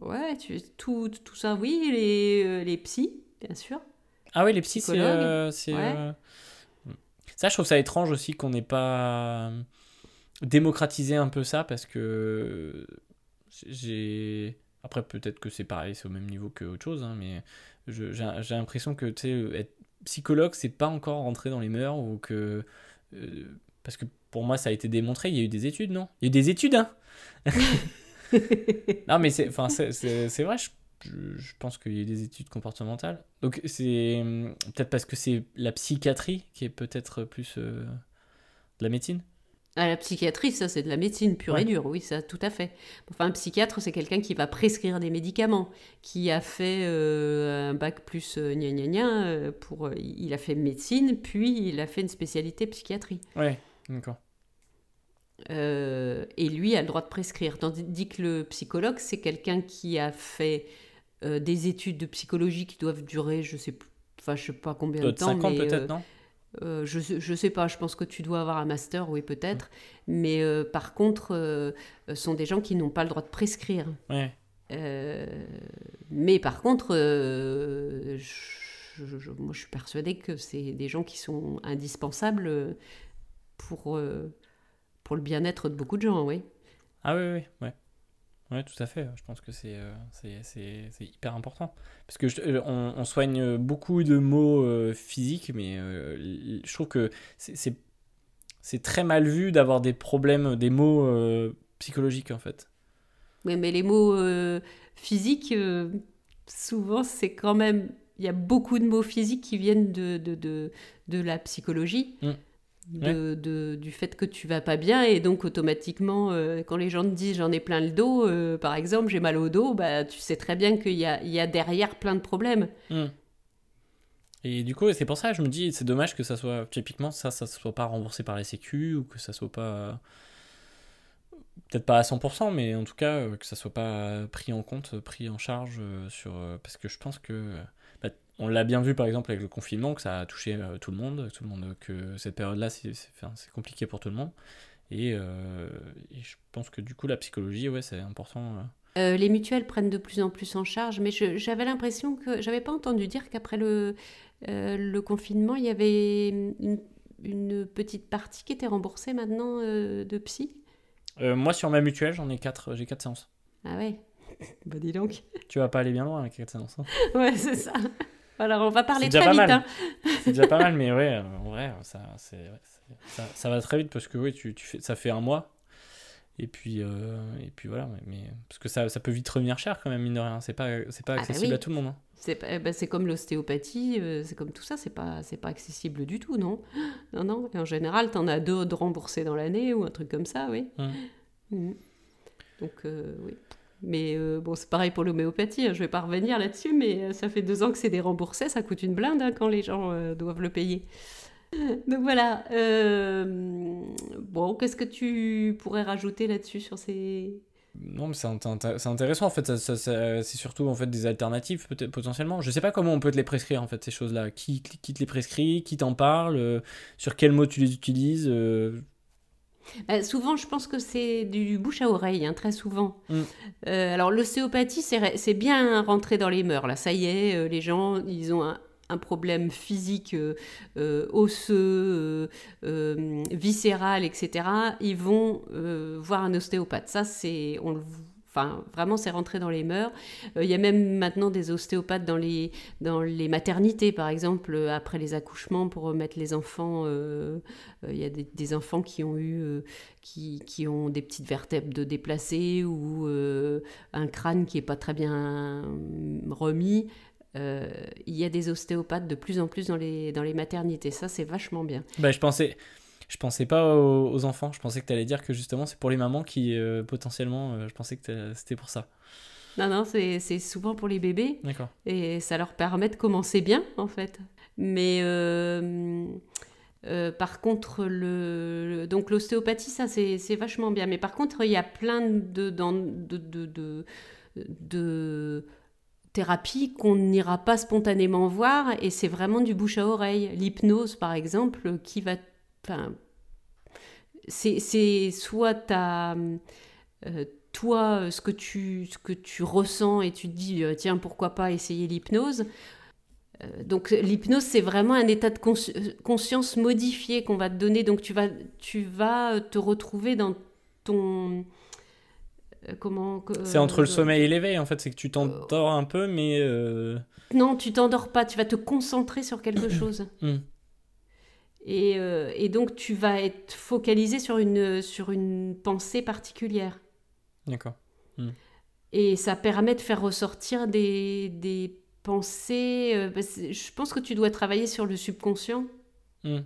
Ouais, tu, tout, tout ça, oui. Les, euh, les psys, bien sûr. Ah oui, les psys, c'est. Euh, Ouais. euh, Ça, je trouve ça étrange aussi qu'on n'ait pas démocratisé un peu ça parce que j'ai. Après, peut-être que c'est pareil, c'est au même niveau que autre chose, hein, mais j'ai l'impression que tu sais, être psychologue, c'est pas encore rentré dans les mœurs ou que. euh, parce que pour moi, ça a été démontré, il y a eu des études, non? Il y a eu des études, hein? <laughs> Non, mais c'est enfin, c'est- c'est c'est vrai, je, je- pense qu'il y a des études comportementales. Donc, c'est peut-être parce que c'est la psychiatrie qui est peut-être plus euh, de la médecine? Ah, la psychiatrie, ça, c'est de la médecine pure Ouais. et dure, oui, ça, tout à fait. Enfin, un psychiatre, c'est quelqu'un qui va prescrire des médicaments, qui a fait euh, un bac plus euh, gna gna gna, euh, pour, euh, il a fait médecine, puis il a fait une spécialité psychiatrie. Ouais, d'accord. Euh, et lui a le droit de prescrire. Tandis que le psychologue, c'est quelqu'un qui a fait euh, des études de psychologie qui doivent durer, je sais plus, enfin, je sais pas combien de temps. 5 ans mais, peut-être, euh, non? euh, je, je sais pas, je pense que tu dois avoir un master, oui peut-être, mais euh, par contre, euh, sont des gens qui n'ont pas le droit de prescrire. Ouais. Mais par contre, je, moi je suis persuadée que c'est des gens qui sont indispensables pour, pour le bien-être de beaucoup de gens, oui. Ah oui, oui, ouais. Ouais, tout à fait. Je pense que c'est euh, hyper important. Parce que je- euh, on, on soigne beaucoup de mots euh, physiques, mais euh, je trouve que c'est- très mal vu d'avoir des problèmes, des mots psychologiques en fait. Oui, mais les mots physiques, souvent, c'est quand même. Il y a beaucoup de mots physiques qui viennent de, de, de, de la psychologie, Mm. De, de- du fait que tu vas pas bien, et donc automatiquement, euh, quand les gens te disent j'en ai plein le dos, euh, par exemple, j'ai mal au dos, bah, tu sais très bien qu'il y a, il y a derrière plein de problèmes. Hmm. Et du coup, c'est pour ça que je me dis, c'est dommage que ça soit, typiquement, ça, ça soit pas remboursé par la Sécu ou que ça soit pas. Peut-être pas à 100%, mais en tout cas, euh, que ça soit pas pris en compte, pris en charge sur. Parce que je pense que. On l'a bien vu par exemple avec le confinement, que ça a touché euh, tout le monde, tout le monde, que cette période-là, c'est enfin, compliqué pour tout le monde. Et, euh, et je pense que du coup, la psychologie, ouais, c'est important. euh. Euh, les mutuelles prennent de plus en plus en charge, mais j'avais l'impression que j'avais pas entendu dire qu'après le, euh, le confinement, il y avait une, une petite partie qui était remboursée maintenant euh, de psy? Euh, moi, sur ma mutuelle, j'en ai 4, j'ai 4 séances. Ah ouais? <laughs> Bah dis donc. Tu vas pas aller bien loin avec 4 séances. hein. Ouais, c'est ça. Alors on va parler très vite. hein. C'est déjà pas mal, mais ouais, <laughs> en vrai, ça, c'est, ouais, ça, ça va très vite parce que oui, tu, tu fais, ça fait un mois. Et puis, euh, et puis voilà, mais, mais- parce que ça, ça peut vite revenir cher quand même, mine de rien. C'est pas, c'est pas Ah bah accessible oui. à tout le monde. hein. C'est eh ben, c'est comme l'ostéopathie, euh, c'est comme tout ça, c'est pas, c'est pas accessible du tout, non? Non, non. Et en général, t'en as deux de remboursés dans l'année ou un truc comme ça, oui. Hum. Mhm. Donc, euh, oui. Mais euh, bon, c'est pareil pour l'homéopathie, hein, je vais pas revenir là-dessus, mais euh, ça fait deux ans que c'est déremboursé, ça coûte une blinde hein, quand les gens euh, doivent le payer. <laughs> Donc voilà. bon, qu'est-ce que tu pourrais rajouter là-dessus sur ces... Non, mais c'est int- c'est intéressant en fait. Ça, ça- c'est surtout en fait des alternatives potentiellement. Je sais pas comment on peut te les prescrire en fait ces choses-là. Qui, qui te les prescrit, qui t'en parle, sur quels mots tu les utilises. Euh, souvent, je pense que c'est du bouche à oreille, hein, très souvent. Mm. Euh, alors, l'ostéopathie, c'est bien rentré dans les mœurs. Là, ça y est, euh, les gens, ils ont un, un problème physique, euh, osseux, viscéral, etc. Ils vont voir un ostéopathe. Ça, c'est, on le- Enfin, vraiment, c'est rentré dans les mœurs. Euh, Il y a même maintenant des ostéopathes dans les, dans les maternités, par exemple, euh, après les accouchements, pour remettre les enfants. euh, Il y a des, enfants qui ont eu, qui, qui ont des petites vertèbres déplacées ou un crâne qui est pas très bien remis. Il y a des ostéopathes de plus en plus dans les, dans les maternités. Ça, c'est vachement bien. Bah, je pensais, je pensais pas aux, aux enfants. Je pensais que tu allais dire que justement c'est pour les mamans qui euh, potentiellement. euh, je pensais que c'était pour ça. Non, non, c'est souvent pour les bébés. D'accord. et ça leur permet de commencer bien en fait. Mais euh, par contre, le, le- donc l'ostéopathie, ça c'est vachement bien. Mais par contre, il y a plein de, dans- de, de, de, de thérapies qu'on n'ira pas spontanément voir et c'est vraiment du bouche à oreille. L'hypnose, par exemple, qui va. Enfin, c'est soit ta. euh, toi, ce que tu, ce que tu ressens et tu te dis, euh, tiens, pourquoi pas essayer l'hypnose. Euh, donc l'hypnose, c'est vraiment un état de cons- conscience modifié qu'on va te donner. Donc tu vas, tu vas te retrouver dans ton... C'est entre le sommeil et l'éveil en fait. C'est que tu t'endors un peu, mais. euh, Non, tu t'endors pas, tu vas te concentrer sur quelque <clears throat> chose. Et, euh, et donc tu vas être focalisé sur une, sur une pensée particulière. D'accord. Et ça permet de faire ressortir des, des pensées. euh, que je pense que tu dois travailler sur le subconscient. Hmm.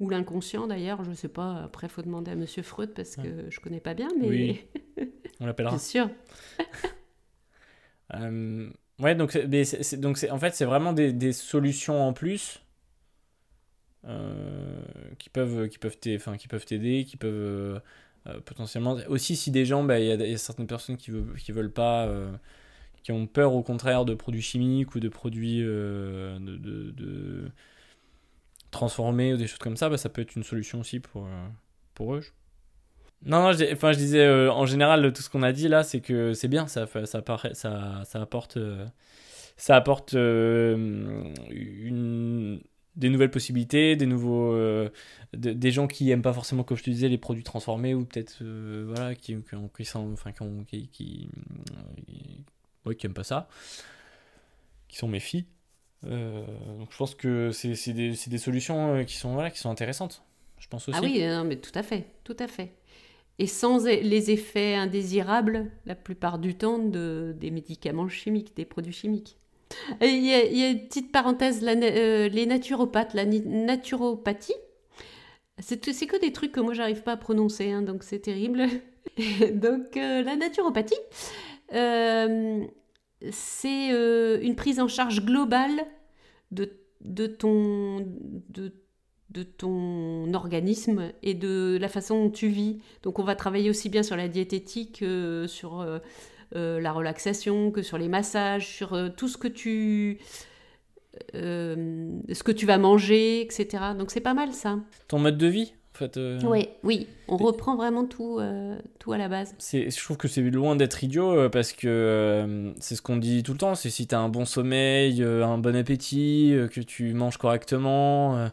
Ou l'inconscient d'ailleurs, je sais pas. Après, faut demander à Monsieur Freud parce que je connais pas bien, mais Oui. <laughs> On l'appellera. bien sûr. <laughs> Euh, ouais, donc, donc en fait, c'est vraiment des, des solutions en plus qui peuvent, qui peuvent, enfin, qui peuvent t'aider, qui peuvent euh, euh, potentiellement. Aussi, si des gens, bah, il y, a- certaines personnes qui veulent, veulent pas, euh, qui ont peur au contraire de produits chimiques ou de produits euh, de, transformés ou des choses comme ça, bah, ça peut être une solution aussi pour, euh, pour eux. Non, non, je, enfin, je disais euh, en général tout ce qu'on a dit là, c'est que c'est bien, ça, ça, ça, apporte, euh, ça apporte euh, une, des nouvelles possibilités, des nouveaux, euh, de- des gens qui aiment pas forcément, comme je te disais, les produits transformés ou peut-être euh, voilà, qui, qui, ont- qui sont, enfin, qui, ont- qui, qui, ouais, qui aiment pas ça, qui sont méfies. Euh, donc je pense que c'est des, des solutions euh, qui sont voilà, qui sont intéressantes. Je pense aussi. Ah oui, non, mais tout à fait, tout à fait. Et sans les effets indésirables, la plupart du temps, de, des médicaments chimiques, des produits chimiques. Il y, a, une petite parenthèse, euh, les naturopathes, la naturopathie, c'est que des trucs que moi j'arrive pas à prononcer, hein, donc c'est terrible. <laughs> donc euh, la naturopathie, euh, c'est une prise en charge globale de, de ton... De, ton organisme et de la façon dont tu vis. Donc on va travailler aussi bien sur la diététique, sur euh, la relaxation, que sur les massages, sur euh, tout ce que tu euh, ce que tu vas manger, etc. Donc c'est pas mal ça. Ton mode de vie, en fait. euh, Oui, oui, on reprend vraiment tout, euh, tout à la base. C'est, je trouve que c'est loin d'être idiot parce que euh, c'est ce qu'on dit tout le temps. C'est si tu as un bon sommeil, un bon appétit, que tu manges correctement,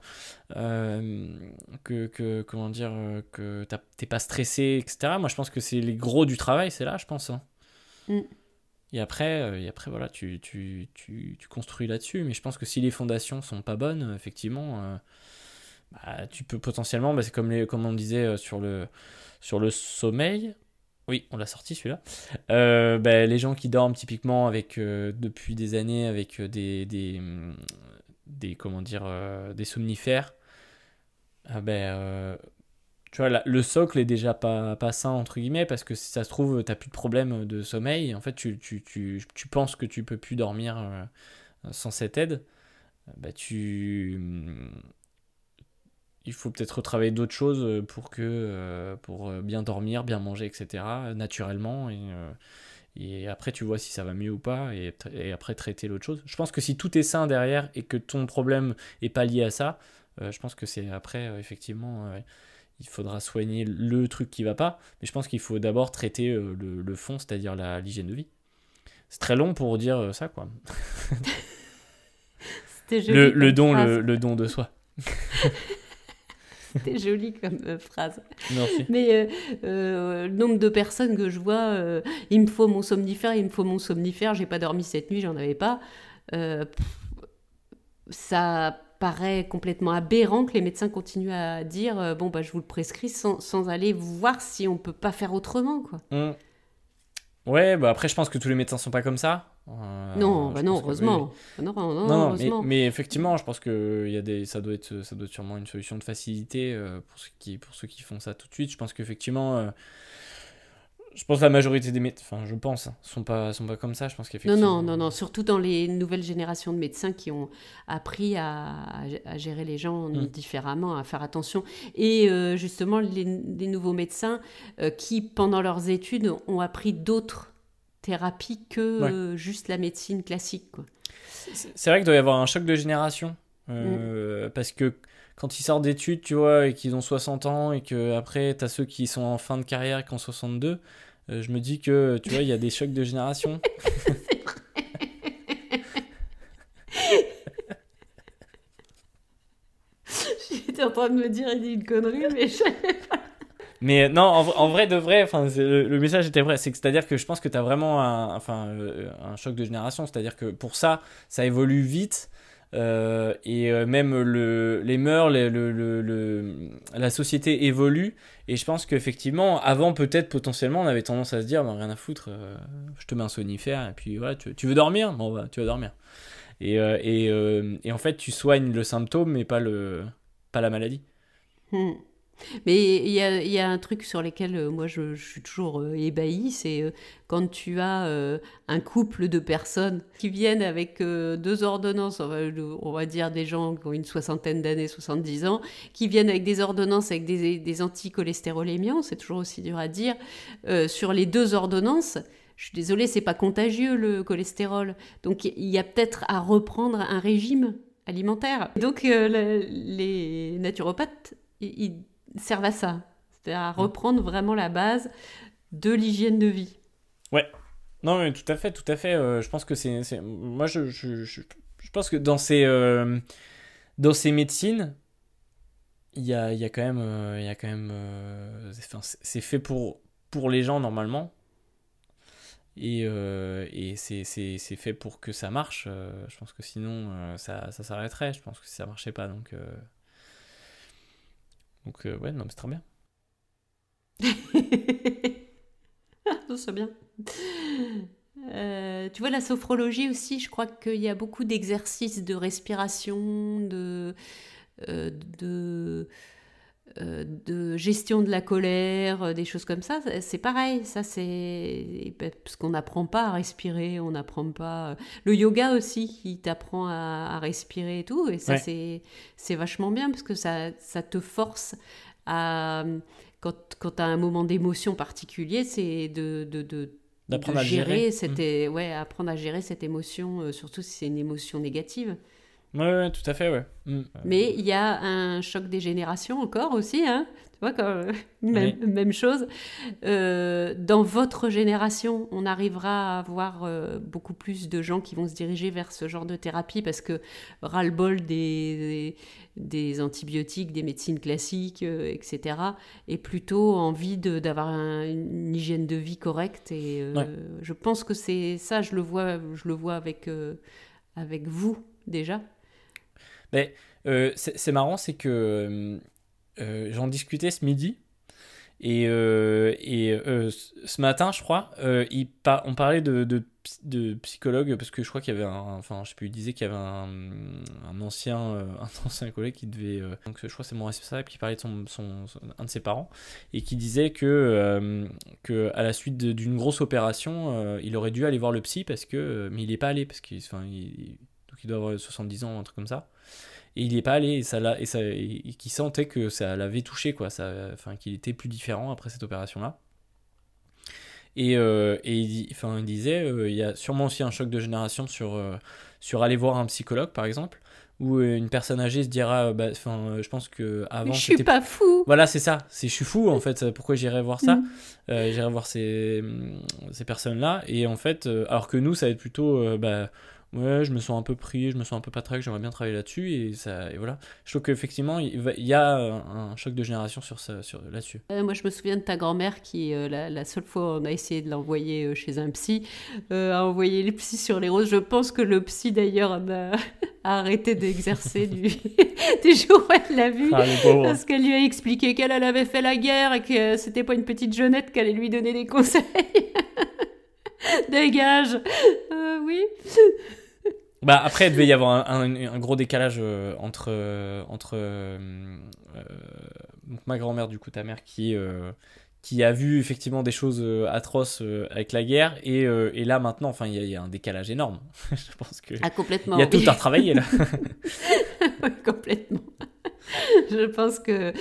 que, que comment dire, que t'es pas stressé, etc. Moi, je pense que c'est les gros du travail, c'est là, je pense. hein. Mm. Et après, euh, après voilà, tu, construis là-dessus. Mais je pense que si les fondations sont pas bonnes, effectivement, euh, bah, tu peux potentiellement, bah, c'est comme, on disait euh, sur le, sommeil, Oui, on l'a sorti celui-là. Ben, les gens qui dorment typiquement depuis des années avec des, somnifères. ah ben, le socle est déjà pas, pas sain entre guillemets parce que si ça se trouve t'as plus de problème de sommeil. En fait, tu, tu, tu, tu penses que tu peux plus dormir euh, sans cette aide. Bah, tu il faut peut-être retravailler d'autres choses euh, pour que euh, pour bien dormir, bien manger, etc. naturellement et, et après tu vois si ça va mieux ou pas et, et après traiter l'autre chose. Je pense que si tout est sain derrière et que ton problème est pas lié à ça, je pense que c'est après effectivement il faudra soigner le truc qui va pas, mais je pense qu'il faut d'abord traiter euh, le, le fond, c'est-à-dire l'hygiène de vie. C'est très long pour dire euh, ça quoi. C'était joli. Le, don le, le don de soi. C'était joli comme euh, phrase. Merci. Mais euh, euh, le nombre de personnes que je vois, il me faut mon somnifère, il me faut mon somnifère, j'ai pas dormi cette nuit, j'en avais pas. Pff, ça paraît complètement aberrant que les médecins continuent à dire euh, bon bah je vous le prescris sans, sans aller voir si on peut pas faire autrement quoi. Hmm. Ouais, bah après, je pense que tous les médecins sont pas comme ça. Euh, non, bah non, que- heureusement. Non, non, non, Non, mais, effectivement, je pense que y a des, ça doit être, ça doit être sûrement une solution de facilité euh, pour ceux qui, pour ceux qui font ça tout de suite. Je pense qu'effectivement, je pense que la majorité des médecins, enfin, je pense, hein, sont pas, sont pas comme ça. Je pense Non, qu'effectivement. non, non, non, surtout dans les nouvelles générations de médecins qui ont appris à, à gérer les gens Mm. différemment, à faire attention. Et euh, justement, les, les nouveaux médecins euh, qui, pendant leurs études, ont appris d'autres thérapies que Ouais. euh, juste la médecine classique. C'est vrai qu'il doit y avoir un choc de génération. euh, Parce que quand ils sortent d'études, tu vois, et qu'ils ont 60 ans, et que après, t'as ceux qui sont en fin de carrière et qui ont 62, euh, je me dis que, tu vois, il y a des chocs de génération. <laughs> J'étais en train de me dire, il dit une connerie, mais je... Mais non, en, vrai de vrai, enfin, le, le message était vrai. C'est que c'est-à-dire que je pense que tu as vraiment un, enfin, euh, un choc de génération. C'est-à-dire que pour ça, ça évolue vite. Euh, et euh, même le, les mœurs, la société évolue. Et je pense qu'effectivement, avant, peut-être potentiellement, on avait tendance à se dire bah, rien à foutre, euh, je te mets un sonifère. Et puis voilà, tu, veux dormir? Bon, bah, tu vas dormir. Et, en fait, tu soignes le symptôme, mais pas la maladie. Hmm. Mais il y a, un truc sur lequel euh, moi je, suis toujours euh, ébahie, c'est euh, quand tu as euh, un couple de personnes qui viennent avec deux ordonnances, on va, dire des gens qui ont une soixantaine d'années, 70 ans, qui viennent avec des ordonnances avec des, des c'est toujours aussi dur à dire, sur les deux ordonnances. Je suis désolée, c'est pas contagieux le cholestérol. Donc il y a peut-être à reprendre un régime alimentaire. Donc le- les naturopathes, ils servent à ça, c'est-à-dire à reprendre vraiment la base de l'hygiène de vie. Non, mais tout à fait, tout à fait. euh, je pense que c'est. Moi, je, je, je, je pense que dans ces, euh, dans ces médecines, il y a, y a quand même. euh, y a quand même euh, c'est- fait pour, pour les gens normalement. Et, et c'est fait pour que ça marche. je pense que sinon, ça, ça s'arrêterait. Je pense que si ça marchait pas. Donc, donc euh, ouais, non, mais c'est très bien. <laughs> C'est bien. Euh, tu vois, la sophrologie aussi, je crois qu'il y a beaucoup d'exercices de respiration, de, euh, de, de gestion de la colère, euh, des choses comme ça. C'est pareil, ça c'est parce qu'on n'apprend pas à respirer, on n'apprend pas. Le yoga aussi, qui t'apprend à, à respirer et tout, et ça Ouais. c'est c'est vachement bien parce que ça, ça te force à quand, quand tu as un moment d'émotion particulier, c'est de, de, de, D'apprendre à le gérer. cette, é- ouais, apprendre à gérer cette émotion, euh, surtout si c'est une émotion négative. Ouais, ouais, tout à fait, ouais. Mm. Mais il y a un choc des générations encore aussi, hein tu vois, quand, <laughs> même, même chose. Euh, dans votre génération, on arrivera à avoir euh, beaucoup plus de gens qui vont se diriger vers ce genre de thérapie parce que ras-le-bol des, des antibiotiques, des médecines classiques, euh, etc. Et plutôt envie de- d'avoir un- une hygiène de vie correcte. Et Ouais. je pense que c'est ça, je le vois, je le vois avec, avec vous déjà. Euh, c'est marrant, c'est que euh, euh, j'en discutais ce midi Et, et ce matin, je crois, on parlait de, de, ps- de psychologue parce que je crois qu'il y avait un. Enfin, je sais plus, disait qu'il y avait un, ancien, <laughs> un ancien collègue qui devait. donc, je crois que c'est mon responsable qui parlait de son, son- un de ses parents et qui disait que, que à la suite d'une grosse opération, il aurait dû aller voir le psy parce que. mais il n'est pas allé parce qu'il doit avoir 70 ans, un truc comme ça. Et il n'y est pas allé et ça l'a et ça et, qu'il sentait que ça l'avait touché quoi, ça enfin qu'il était plus différent après cette opération là. Et, euh, et il, enfin, il disait, euh, il y a sûrement aussi un choc de génération sur, euh, sur aller voir un psychologue, par exemple, où une personne âgée se dira, bah, je pense que avant je suis pas fou. voilà, c'est ça. C'est je suis fou en fait. Pourquoi j'irais voir ça? Mm. J'irais voir ces, ces personnes-là. Et en fait, alors que nous, ça va être plutôt, bah, ouais, je me sens un peu pris, je me sens un peu patraque, j'aimerais bien travailler là-dessus. Et ça, et voilà. Je trouve qu'effectivement, il, y a un, un choc de génération sur ça, sur là-dessus. Euh, moi, je me souviens de ta grand-mère qui, euh, la, la seule fois où on a essayé de l'envoyer euh, chez un psy, euh, a envoyé les psys sur les roses. Je pense que le psy, d'ailleurs, a, a <laughs> arrêté d'exercer du, <laughs> du jour où elle l'a vu. Ah. Parce qu'elle lui a expliqué qu'elle elle avait fait la guerre et que c'était pas une petite jeunette qui allait lui donner des <laughs> conseils. Dégage Euh, Oui. Bah après, il devait y avoir un, un- un gros décalage euh, entre, euh, entre euh, donc ma grand-mère, du coup, ta mère, qui, euh, qui a vu effectivement des choses atroces avec la guerre, et, euh, et là maintenant, enfin, il y, a- il y a un décalage énorme. <laughs> Je pense que Ah, complètement. il y a tout à retravailler là. <laughs> <laughs> Oui, complètement. Je pense que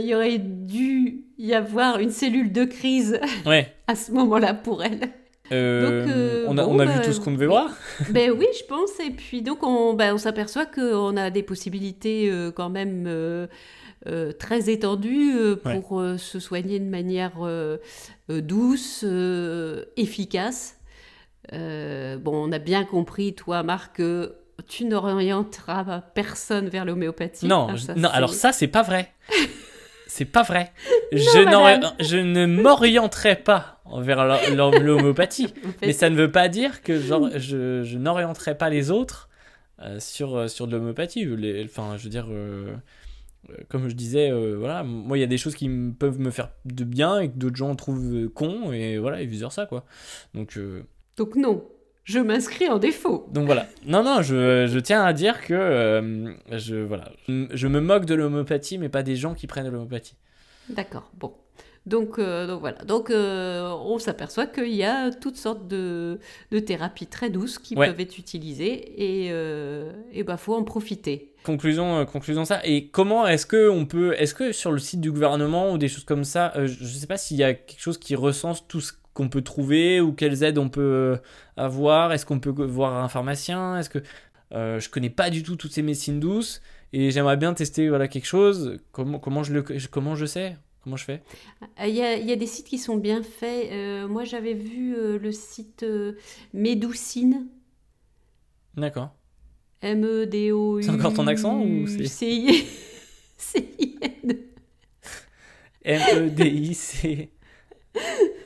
il y aurait dû y avoir une cellule de crise Ouais. à ce moment-là pour elle. Euh, Donc, euh, on a, bon, on a bah, vu tout ce qu'on devait voir. <laughs> ben oui, je pense. Et puis donc on, ben, on s'aperçoit qu'on a des possibilités euh, quand même très étendues pour se soigner de manière douce, efficace. Bon, on a bien compris, toi, Marc, que tu n'orienteras personne vers l'homéopathie. Non, ça, non alors ça, c'est pas vrai. <laughs> c'est pas vrai. <laughs> <laughs> je, ne m'orienterai pas vers la- la- l'homéopathie. <laughs> Mais ça ne veut pas dire que genre, je, je n'orienterai pas les autres euh, sur, euh, sur de l'homéopathie. Enfin, je veux dire, euh, comme je disais, euh, voilà, moi, il y a des choses qui peuvent me faire de bien et que d'autres gens trouvent con, et voilà, et vice versa, quoi. Donc, Donc non, je m'inscris en défaut. donc voilà. Non, non, je, je tiens à dire que euh, je, voilà, je, me moque de l'homéopathie, mais pas des gens qui prennent de l'homéopathie. D'accord, bon. Donc, euh, donc voilà, donc euh, on s'aperçoit qu'il y a toutes sortes de, de thérapies très douces qui Ouais. peuvent être utilisées et et bah faut en profiter. Conclusion, conclusion ça. Et comment est-ce que on peut, est-ce que sur le site du gouvernement ou des choses comme ça, je ne sais pas s'il y a quelque chose qui recense tout ce qu'on peut trouver ou quelles aides on peut euh, avoir. Est-ce qu'on peut voir un pharmacien? Est-ce que euh, je connais pas du tout toutes ces médecines douces et j'aimerais bien tester voilà quelque chose. Comment comment je le, comment je sais? Comment je fais? Ah, Il y a, il y a des sites qui sont bien faits. Euh, moi j'avais vu euh, le site euh, Médoucine, D'accord. M-E-D-O-U. C'est encore ton accent ou c'est- C-I- C-I-N. <laughs> M E D I C <laughs>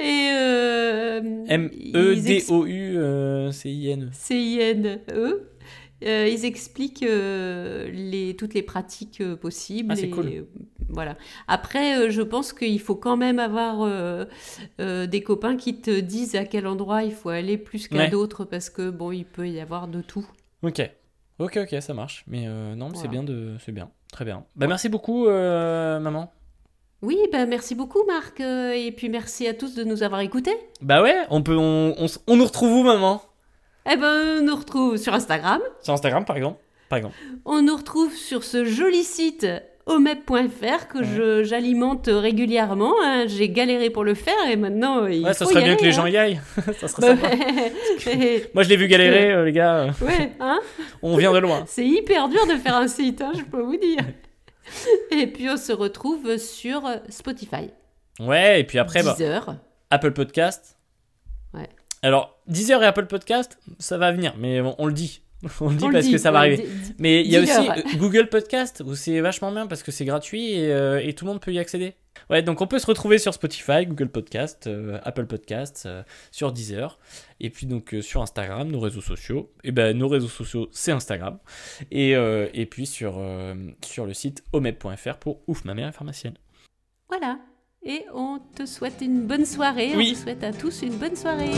Et euh, M E ils D O U euh, C I N. C-I-N-E. Euh, ils expliquent euh, les, toutes les pratiques euh, possibles. Ah, c'est cool. voilà. Après, je pense qu'il faut quand même avoir des copains qui te disent à quel endroit il faut aller plus qu'à Ouais. d'autres parce que bon, il peut y avoir de tout. Ok. Ok, ok, ça marche. Mais non, c'est bien de, c'est bien, très bien. Bah merci beaucoup, maman. Oui, ben merci beaucoup Marc euh, et puis merci à tous de nous avoir écoutés. Bah ouais, on peut, on, on, on nous retrouve où, maman? Eh ben, on nous retrouve sur Instagram. Sur Instagram, par exemple. Par exemple. On nous retrouve sur ce joli site omep.fr que Ouais. j'alimente régulièrement. hein. J'ai galéré pour le faire et maintenant euh, il Ouais, ça faut serait y bien aller, que les hein. gens y aillent. <laughs> ça serait Bah, sympa. ouais, <laughs> Moi, je l'ai vu galérer, <laughs> euh, les gars. hein On vient de loin. c'est hyper dur de faire un site, hein, je peux vous dire. <laughs> Et puis on se retrouve sur Spotify, Ouais, et puis après, bah, Deezer. Apple Podcast. Ouais. Alors, Deezer et Apple Podcast, ça va venir, mais on, on le dit. <laughs> On le dit On parce dit, que ça va arriver. Mais il y a aussi euh, Google Podcast où c'est vachement bien parce que c'est gratuit et, euh, et tout le monde peut y accéder. Ouais, donc on peut se retrouver sur Spotify, Google Podcast, euh, Apple Podcast, euh, sur Deezer et puis donc sur Instagram, nos réseaux sociaux. Et ben nos réseaux sociaux c'est Instagram et, et puis sur, sur le site omep.fr pour ouf ma mère est pharmacienne. Voilà. Et on te souhaite une bonne soirée. Oui. On vous souhaite à tous une bonne soirée.